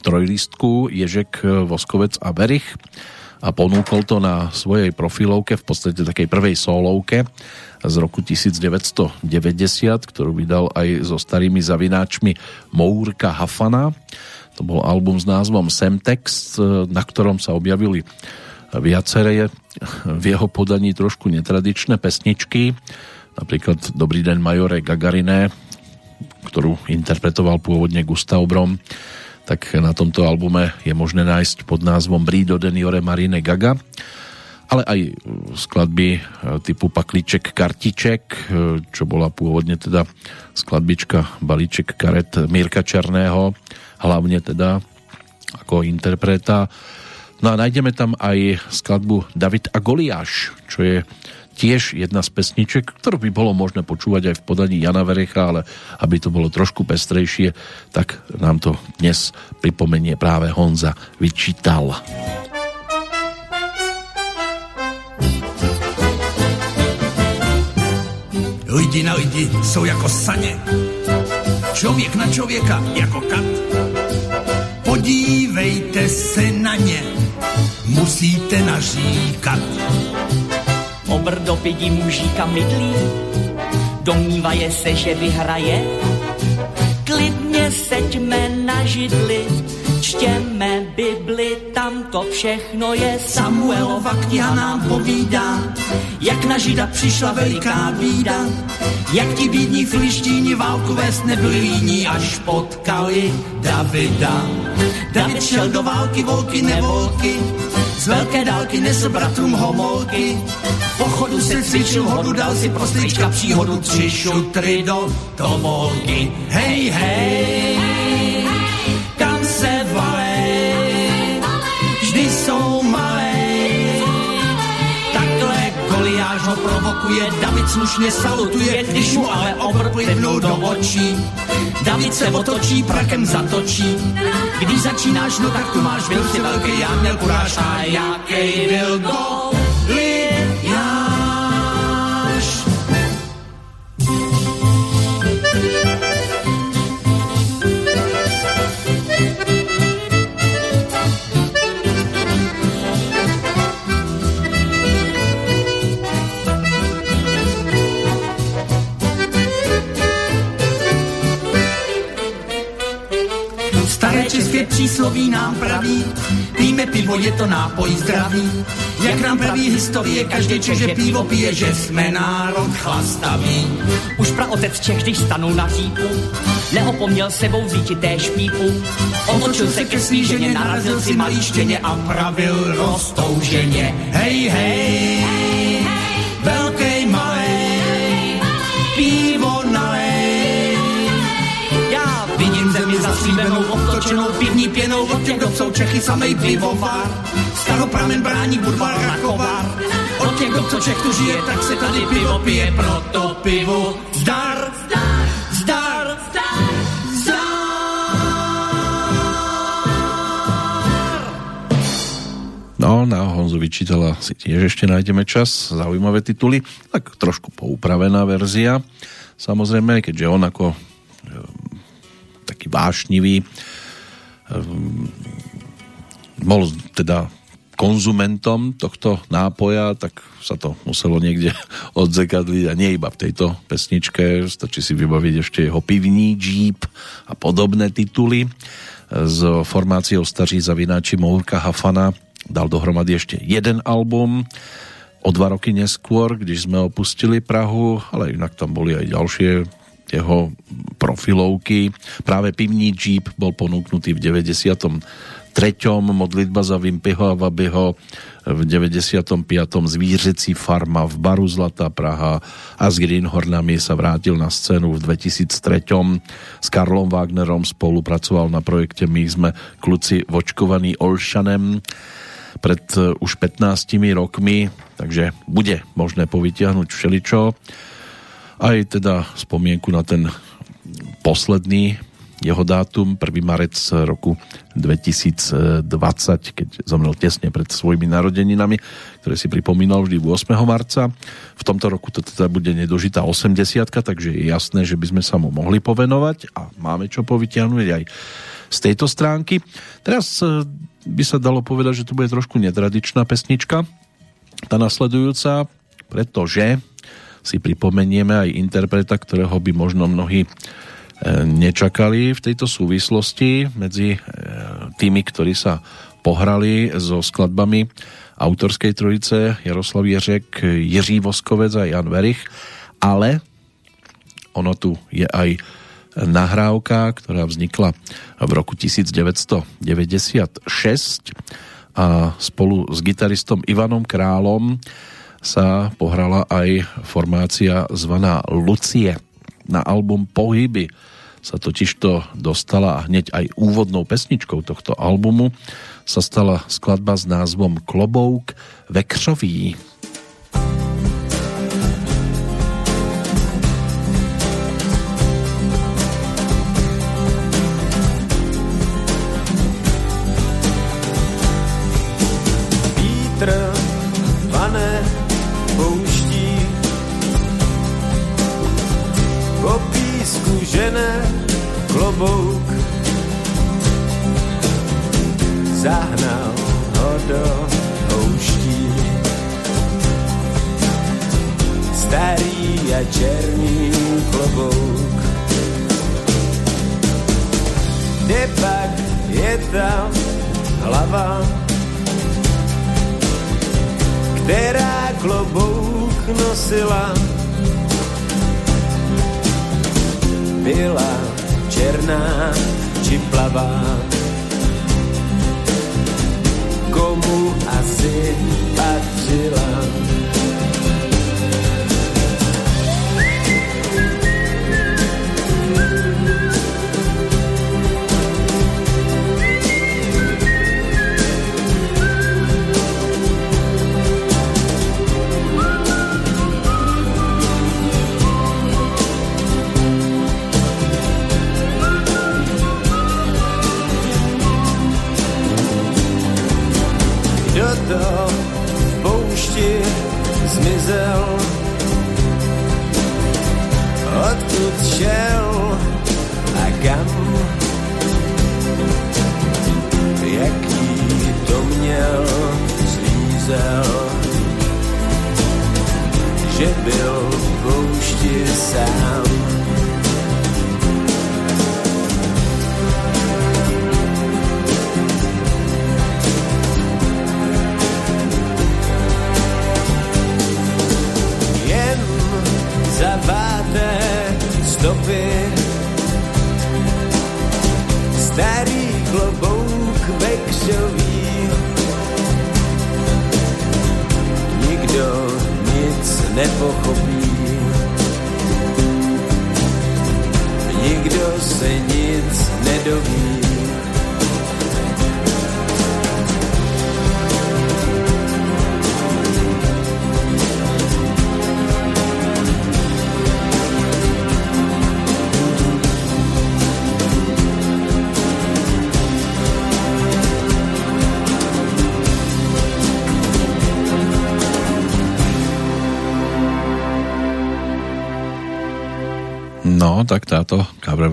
trojlistku Ježek, Voskovec a Berich a ponúkol to na svojej profilovke, v podstate takej prvej solovke z roku 1990, ktorú vydal aj so starými zavináčmi Mourka Hafana. To bol album s názvom Semtex, na ktorom sa objavili viaceré v jeho podaní trošku netradičné pesničky, napríklad Dobrý deň Majore Gagarine, ktorú interpretoval pôvodne Gustav Brom, tak na tomto albume je možné nájsť pod názvom Brido Deniore Marine Gaga, ale aj skladby typu Paklíček Kartiček, čo bola pôvodne teda skladbička Balíček karet Mírka Černého, hlavne teda ako interpreta. No a nájdeme tam aj skladbu David a Goliáš, čo je tiež jedna z pesniček, ktorú by bolo možné počúvať aj v podaní Jana Verecha, ale aby to bolo trošku pestrejšie, tak nám to dnes pripomenie práve Honza vyčítal. Lidi na lidi jsou jako saně, člověk na člověka jako kat. Podívejte se na ně, musíte naříkat. Obr do pidi mužíka mydlí, domnívaje se, že vyhraje. Klidně seďme na židli, čtěme Bibli, tam to všechno je. Samuelova kniha nám povídá, jak na žida přišla veliká bída, jak ti bídní filištíni válku vést nebyli líní, až potkali Davida. David šel do války volky nevolky, z velké dálky nesl bratrům homolky. Pochodu se cvičil hodu, dal si prostrička příhodu, tři šutry do tomolky. Hej, hej, kam ho provokuje, David slušně salutuje, když mu ale obr plivnul do očí. David se otočí, prakem zatočí. Když začínáš, no tak tu máš byl si velký, já měl kuráž a jaký byl Goliáš. České přísloví nám praví, pijme pivo, je to nápoj zdravý. Jak nám praví historie, každý Čech, že pivo pije, že jsme národ chlastavý. Už praotec Čech, když stanul na řípu, neopomněl sebou vzít té špípu. Otočil se ke svý ženě, narazil si malý štěně a pravil rostou ženě. Hej, hej, pěnou od těch, kdo jsou Čechy, samej pivovar. Staropramen, bráník, budvar, rakovar. Od těch, kdo Čech tu žije, tak se tady pivo pije, proto pivo zdar, zdar, zdar, zdar. No, na Honzu Vyčítala si tiež ešte nájdeme čas. Zaujímavé tituly. Tak trošku poupravená verzia. Samozrejme, keďže on ako e, taký vášnivý bol teda konzumentom tohto nápoja, tak sa to muselo niekde odzekadliť a nie iba v tejto pesničke. Stačí si vybaviť ešte jeho pivní Jeep a podobné tituly. S formáciou staří zavináči Mourka Hafana dal dohromady ešte jeden album o dva roky neskôr, když sme opustili Prahu, ale inak tam boli aj ďalšie jeho profilovky. Práve pivní Jeep bol ponúknutý v 93. modlitba za Vimpiho a Vabyho v 95. Zvířecí farma v Baru Zlatá Praha a s Greenhornami sa vrátil na scénu v 2003. S Karlom Wagnerom spolupracoval na projekte My sme kluci vočkovaní Olšanem pred e, už 15 rokmi, takže bude možné povytiahnuť všeličo. Aj teda spomienku na ten posledný jeho dátum, 1. marec roku 2020, keď zomrel tesne pred svojimi narodeninami, ktoré si pripomínal vždy 8. marca. V tomto roku to teda bude nedožitá 80 takže je jasné, že by sme sa mu mohli povenovať a máme čo povytiahnuť aj z tejto stránky. Teraz e, by sa dalo povedať, že to bude trošku netradičná pesnička, tá nasledujúca, pretože si pripomenieme aj interpreta, ktorého by možno mnohí e, nečakali v tejto súvislosti medzi e, tými, ktorí sa pohrali so skladbami autorskej trojice Jaroslav Jeřek, Jiří Voskovec a Jan Verich, ale ono tu je aj nahrávka, ktorá vznikla v roku 1996 a spolu s gitaristom Ivanom Králom sa pohrala aj formácia zvaná Lucie. Na album Pohyby sa totižto dostala a hneď aj úvodnou pesničkou tohto albumu sa stala skladba s názvom Klobouk Vekřový. Vítr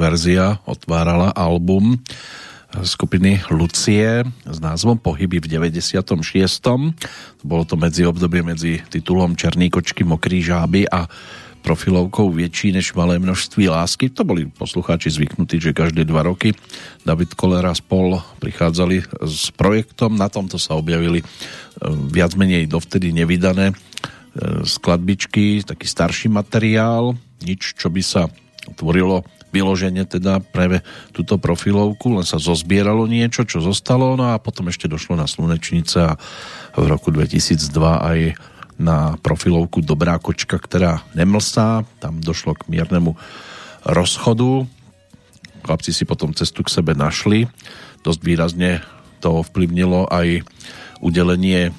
verzia otvárala album skupiny Lucie s názvom Pohyby v 96. Bolo to medzi obdobie medzi titulom Černý kočky, Mokrý žáby a profilovkou Větší než malé množství lásky. To boli poslucháči zvyknutí, že každé dva roky David Kolera spol prichádzali s projektom. Na tomto sa objavili e, viac menej dovtedy nevydané e, skladbičky, taký starší materiál, nič, čo by sa tvorilo vyloženie teda práve túto profilovku, len sa zozbieralo niečo, čo zostalo, no a potom ešte došlo na Slunečnice a v roku 2002 aj na profilovku Dobrá kočka, ktorá nemlsá, tam došlo k miernemu rozchodu. Chlapci si potom cestu k sebe našli. Dosť výrazne to ovplyvnilo aj udelenie e,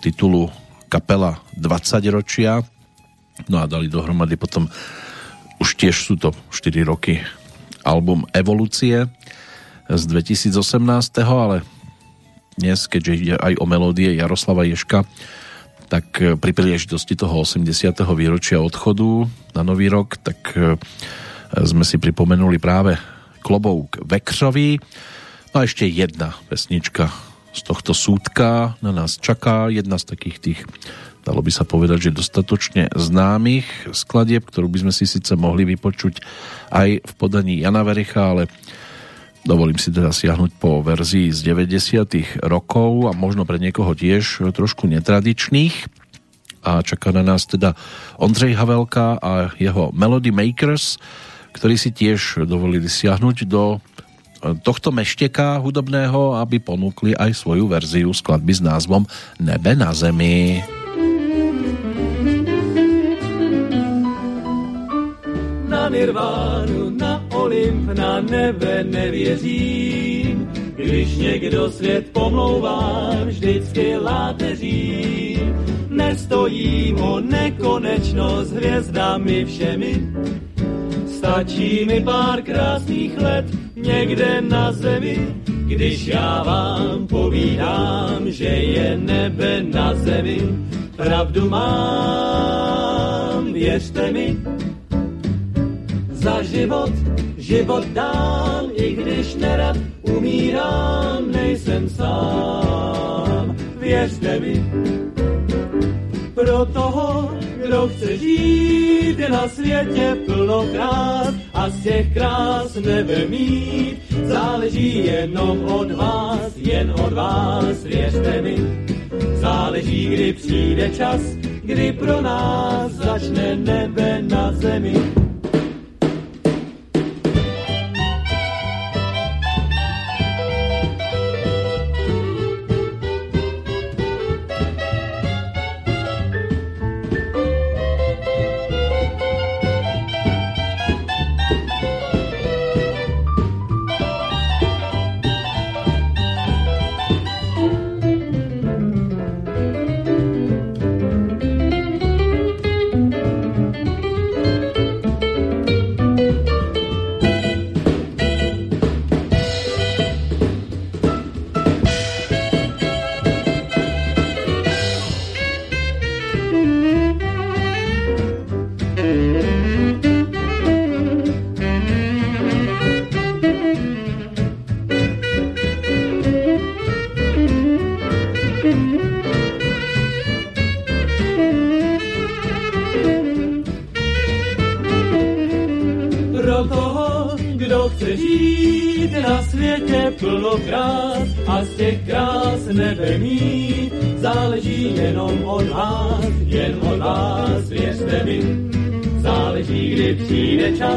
titulu kapela 20 ročia. No a dali dohromady potom už tiež sú to 4 roky album Evolúcie z 2018, ale dnes, keďže ide aj o melódie Jaroslava Ješka, tak e, pri príležitosti toho 80. výročia odchodu na Nový rok, tak e, sme si pripomenuli práve Klobouk Vekřový. No a ešte jedna pesnička z tohto súdka na nás čaká, jedna z takých tých dalo by sa povedať, že dostatočne známych skladieb, ktorú by sme si síce mohli vypočuť aj v podaní Jana Vericha, ale dovolím si teda siahnuť po verzii z 90. rokov a možno pre niekoho tiež trošku netradičných a čaká na nás teda Ondřej Havelka a jeho Melody Makers, ktorí si tiež dovolili siahnuť do tohto mešteka hudobného, aby ponúkli aj svoju verziu skladby s názvom Nebe na zemi. Nirvánu, na Olymp, na nebe nevěřím. Když někdo svět pomlouvá, vždycky láteřím. Nestojím o nekonečno s hvězdami všemi. Stačí mi pár krásných let někde na zemi, když já vám povídám, že je nebe na zemi. Pravdu mám, věřte mi, za život, život dám, i když nerad umírám, nejsem sám. Věřte mi, pro toho, kdo chce žít na světě plno krás a z těch krás nebe mít, záleží jenom od vás, jen od vás, věřte mi. Záleží, kdy přijde čas, kdy pro nás začne nebe na zemi.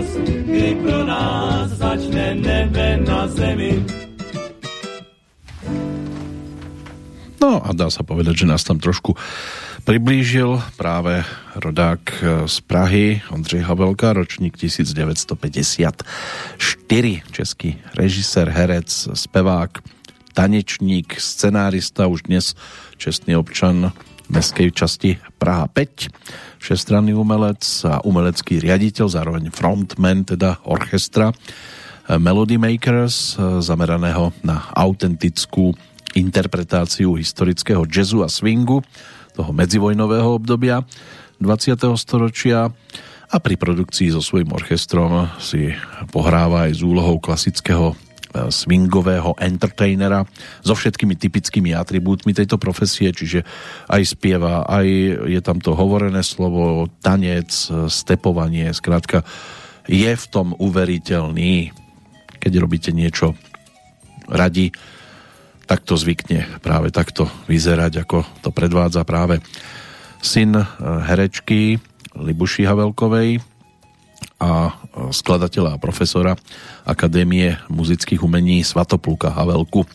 Čas, kdy pro nás začne nebe na zemi. No a dá sa povedať, že nás tam trošku priblížil práve rodák e, z Prahy, Ondřej Havelka, ročník 1954, český režisér, herec, spevák, tanečník, scenárista, už dnes čestný občan mestskej časti Praha 5, všestranný umelec a umelecký riaditeľ, zároveň frontman, teda orchestra e, Melody Makers, e, zameraného na autentickú interpretáciu historického jazzu a swingu toho medzivojnového obdobia 20. storočia a pri produkcii so svojím orchestrom si pohráva aj s úlohou klasického swingového entertainera so všetkými typickými atribútmi tejto profesie, čiže aj spieva, aj je tam to hovorené slovo, tanec, stepovanie, skrátka je v tom uveriteľný. Keď robíte niečo radi, tak to zvykne práve takto vyzerať, ako to predvádza práve syn herečky Libuši Havelkovej a skladateľa a profesora Akadémie muzických umení Svatopluka Havelku,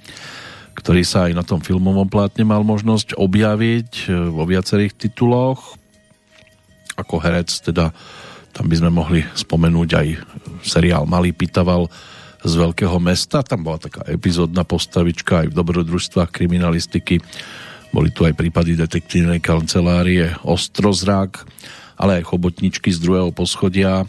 ktorý sa aj na tom filmovom plátne mal možnosť objaviť eh, vo viacerých tituloch. Ako herec teda tam by sme mohli spomenúť aj seriál Malý Pitaval, z veľkého mesta. Tam bola taká epizódna postavička aj v dobrodružstvách kriminalistiky. Boli tu aj prípady detektívnej kancelárie Ostrozrák, ale aj chobotničky z druhého poschodia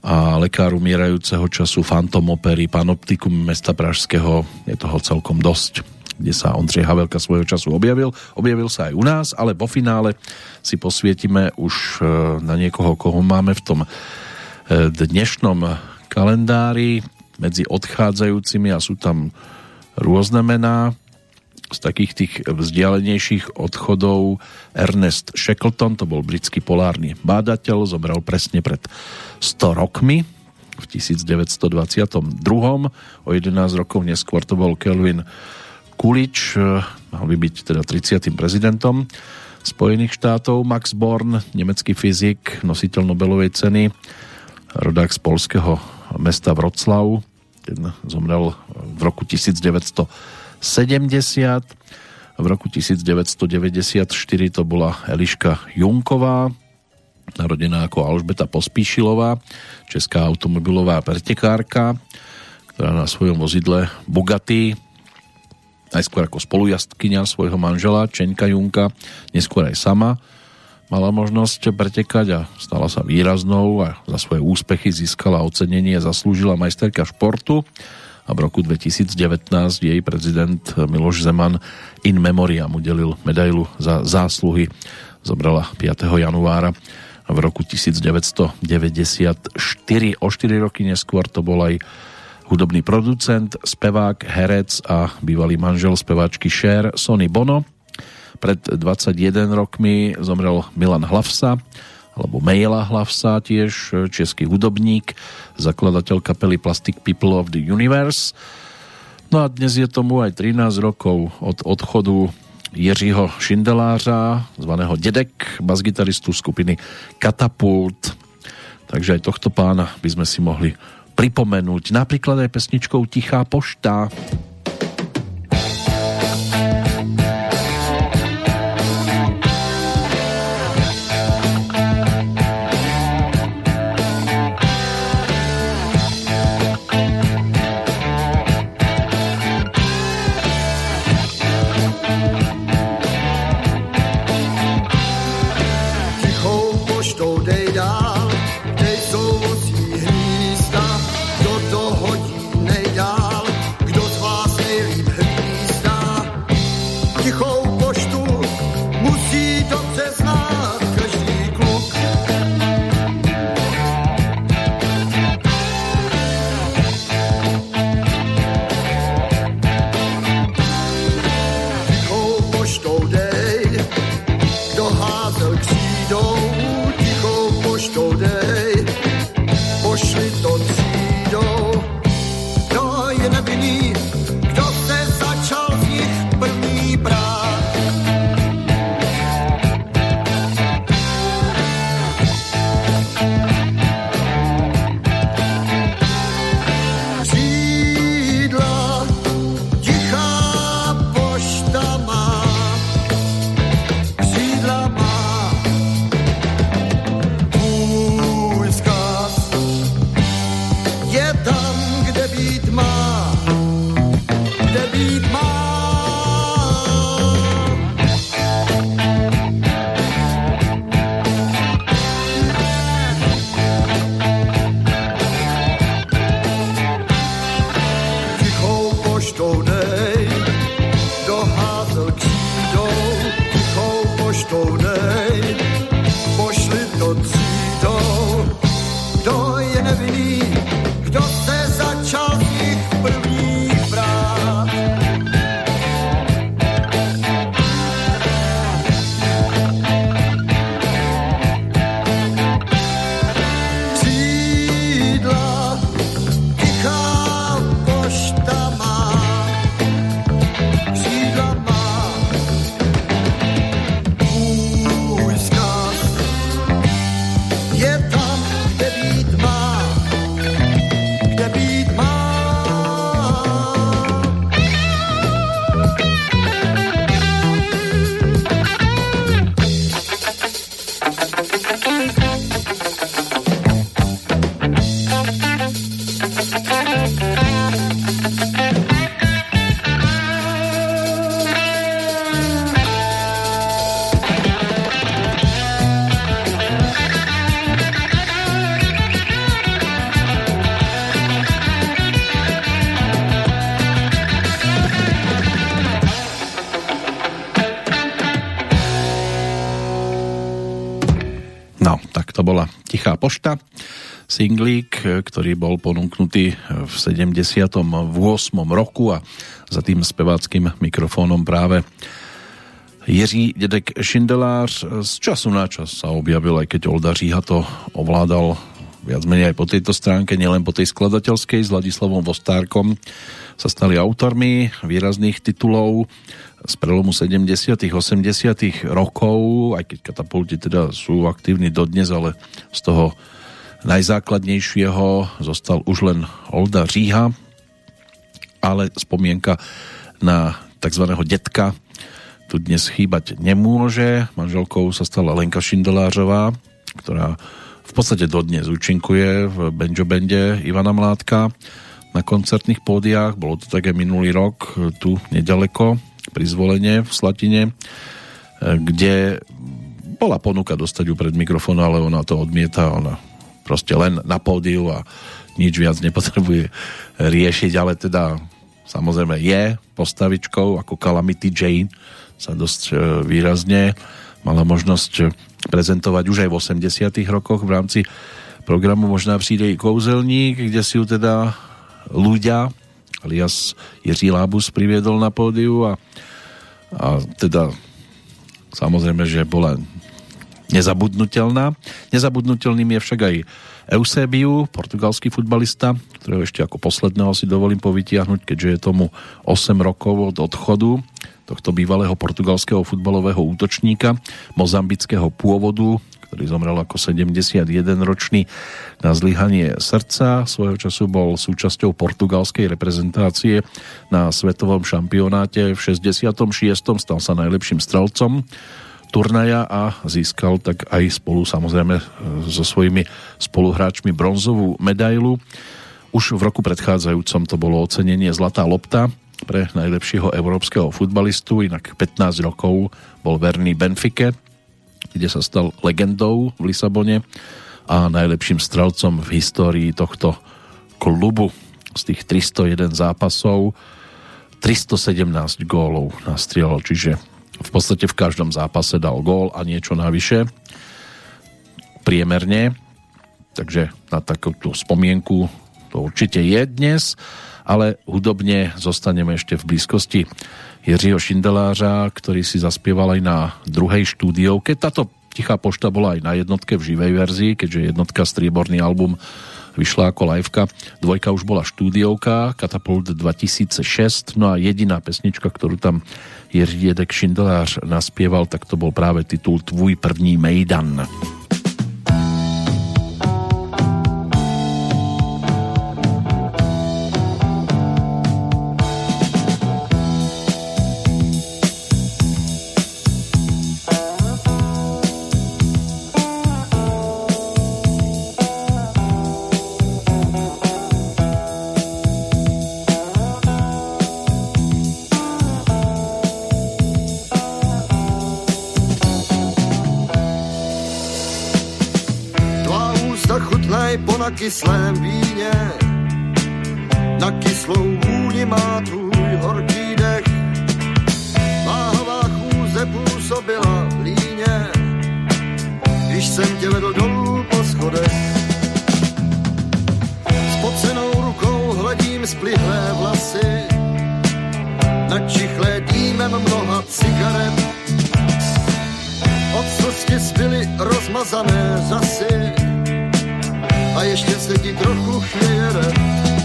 a lekár umierajúceho času Fantom opery Panoptikum mesta Pražského. Je toho celkom dosť kde sa Ondřej Havelka svojho času objavil. Objavil sa aj u nás, ale po finále si posvietime už e, na niekoho, koho máme v tom e, dnešnom kalendári medzi odchádzajúcimi a sú tam rôzne mená. Z takých tých vzdialenejších odchodov Ernest Shackleton, to bol britský polárny bádateľ, zobral presne pred 100 rokmi v 1922. O 11 rokov neskôr to bol Kelvin Kulič, mal by byť teda 30. prezidentom Spojených štátov. Max Born, nemecký fyzik, nositeľ Nobelovej ceny, rodák z polského mesta Vroclav, ten zomrel v roku 1970. V roku 1994 to bola Eliška Junková, narodená ako Alžbeta Pospíšilová, česká automobilová pretekárka, ktorá na svojom vozidle Bugatti najskôr ako spolujazdkynia svojho manžela Čenka Junka, neskôr aj sama mala možnosť pretekať a stala sa výraznou a za svoje úspechy získala ocenenie a zaslúžila majsterka športu a v roku 2019 jej prezident Miloš Zeman in memoriam udelil medailu za zásluhy. Zobrala 5. januára v roku 1994. O 4 roky neskôr to bol aj hudobný producent, spevák, herec a bývalý manžel speváčky Cher Sonny Bono, Pred 21 rokmi zomrel Milan Hlavsa, alebo Mejla Hlavsa tiež, český hudobník, zakladateľ kapely Plastic People of the Universe. No a dnes je tomu aj 13 rokov od odchodu Jiřího Šindelářa, zvaného Dedek, basgitaristu skupiny Katapult. Takže aj tohto pána by sme si mohli pripomenúť napríklad aj pesničkou Tichá pošta. Tichá pošta pošta. Singlík, ktorý bol ponúknutý v 78. roku a za tým speváckým mikrofónom práve Jiří Dedek Šindelář z času na čas sa objavil, aj keď Olda Říha to ovládal viac menej aj po tejto stránke, nielen po tej skladateľskej s Ladislavom Vostárkom sa stali autormi výrazných titulov z prelomu 70 80 rokov, aj keď katapulti teda sú aktívni dodnes, ale z toho najzákladnejšieho zostal už len Olda Říha, ale spomienka na tzv. detka tu dnes chýbať nemôže. Manželkou sa stala Lenka Šindelářová, ktorá v podstate dodnes účinkuje v Benjo Bende Ivana Mládka na koncertných pódiách. Bolo to také minulý rok tu nedaleko pri zvolenie v Slatine, e, kde bola ponuka dostať ju pred mikrofón, ale ona to odmieta, ona proste len na pódiu a nič viac nepotrebuje riešiť, ale teda samozrejme je postavičkou ako Calamity Jane sa dosť e, výrazne mala možnosť prezentovať už aj v 80 rokoch v rámci programu Možná přijde i kouzelník, kde si ju teda ľudia alias Jiří Lábus priviedol na pódiu a, a teda samozrejme, že bola nezabudnutelná. Nezabudnutelným je však aj Eusebiu, portugalský futbalista, ktorého ešte ako posledného si dovolím povytiahnuť, keďže je tomu 8 rokov od odchodu tohto bývalého portugalského futbalového útočníka mozambického pôvodu, ktorý zomrel ako 71-ročný na zlyhanie srdca. Svojho času bol súčasťou portugalskej reprezentácie na svetovom šampionáte v 66. stal sa najlepším strelcom turnaja a získal tak aj spolu samozrejme e, so svojimi spoluhráčmi bronzovú medailu. Už v roku predchádzajúcom to bolo ocenenie Zlatá lopta pre najlepšieho európskeho futbalistu, inak 15 rokov bol verný Benfike, kde sa stal legendou v Lisabone a najlepším strelcom v histórii tohto klubu. Z tých 301 zápasov 317 gólov nastrieľal, čiže v podstate v každom zápase dal gól a niečo navyše. Priemerne. Takže na takúto spomienku to určite je dnes ale hudobne zostaneme ešte v blízkosti Jiřího Šindelářa, ktorý si zaspieval aj na druhej štúdiovke. Táto Tichá pošta bola aj na jednotke v živej verzii, keďže jednotka strieborný album vyšla ako liveka. Dvojka už bola štúdiovka, Katapult 2006, no a jediná pesnička, ktorú tam Jiří Jedek Šindelář naspieval, tak to bol práve titul Tvůj první Mejdan. Kyslém víně, na kyslou vůni má tvůj horký dech. Váhová chůze působila v líně, když jsem tě vedl dolů po schodech. S pocenou rukou hledím splihlé vlasy, načichlé dýmem mnoha cigaret. Od slzky zbyly rozmazané zasy, a ještě se ti trochu chvěje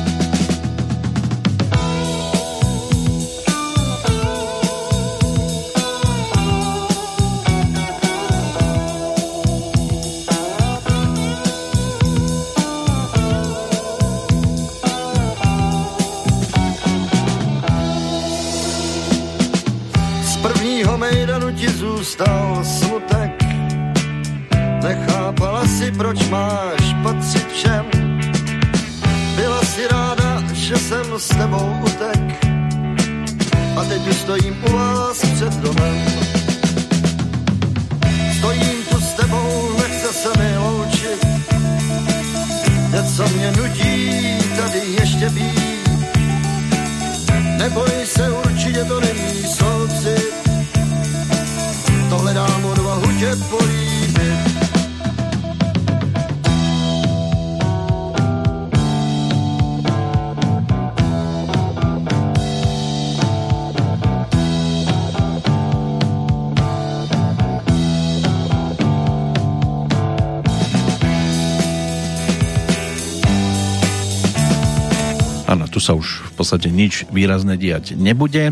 nič výrazné diať nebude.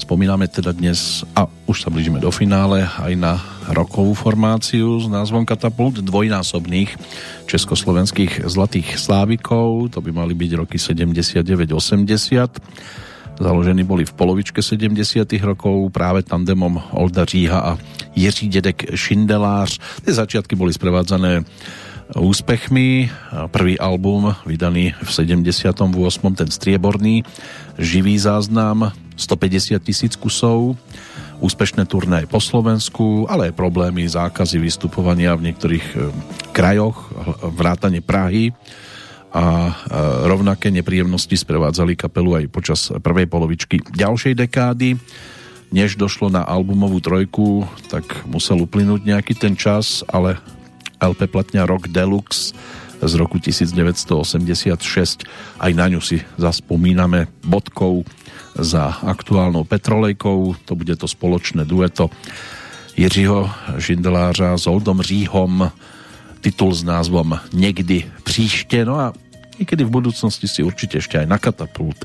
Spomíname teda dnes, a už sa blížime do finále, aj na rokovú formáciu s názvom Katapult dvojnásobných československých zlatých slávikov. To by mali byť roky 79-80. Založení boli v polovičke 70 rokov práve tandemom Olda Říha a Jiří Dedek Šindelář. Tie začiatky boli sprevádzané úspechmi. Prvý album vydaný v 78. ten strieborný, živý záznam, 150 tisíc kusov, úspešné turné po Slovensku, ale aj problémy, zákazy vystupovania v niektorých e, krajoch, vrátane Prahy a e, rovnaké nepríjemnosti sprevádzali kapelu aj počas prvej polovičky ďalšej dekády. Než došlo na albumovú trojku, tak musel uplynúť nejaký ten čas, ale LP platňa Rock Deluxe z roku 1986. Aj na ňu si zaspomíname bodkou za aktuálnou petrolejkou. To bude to spoločné dueto Jiřího Žindelářa s Oldom Říhom titul s názvom Někdy příště. No a niekedy v budúcnosti si určite ešte aj na katapult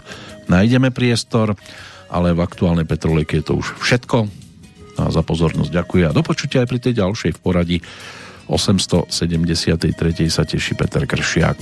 nájdeme priestor, ale v aktuálnej Petrolejke je to už všetko. A za pozornosť ďakujem a do počutia aj pri tej ďalšej v poradí 873. sa teší Peter Kršiak.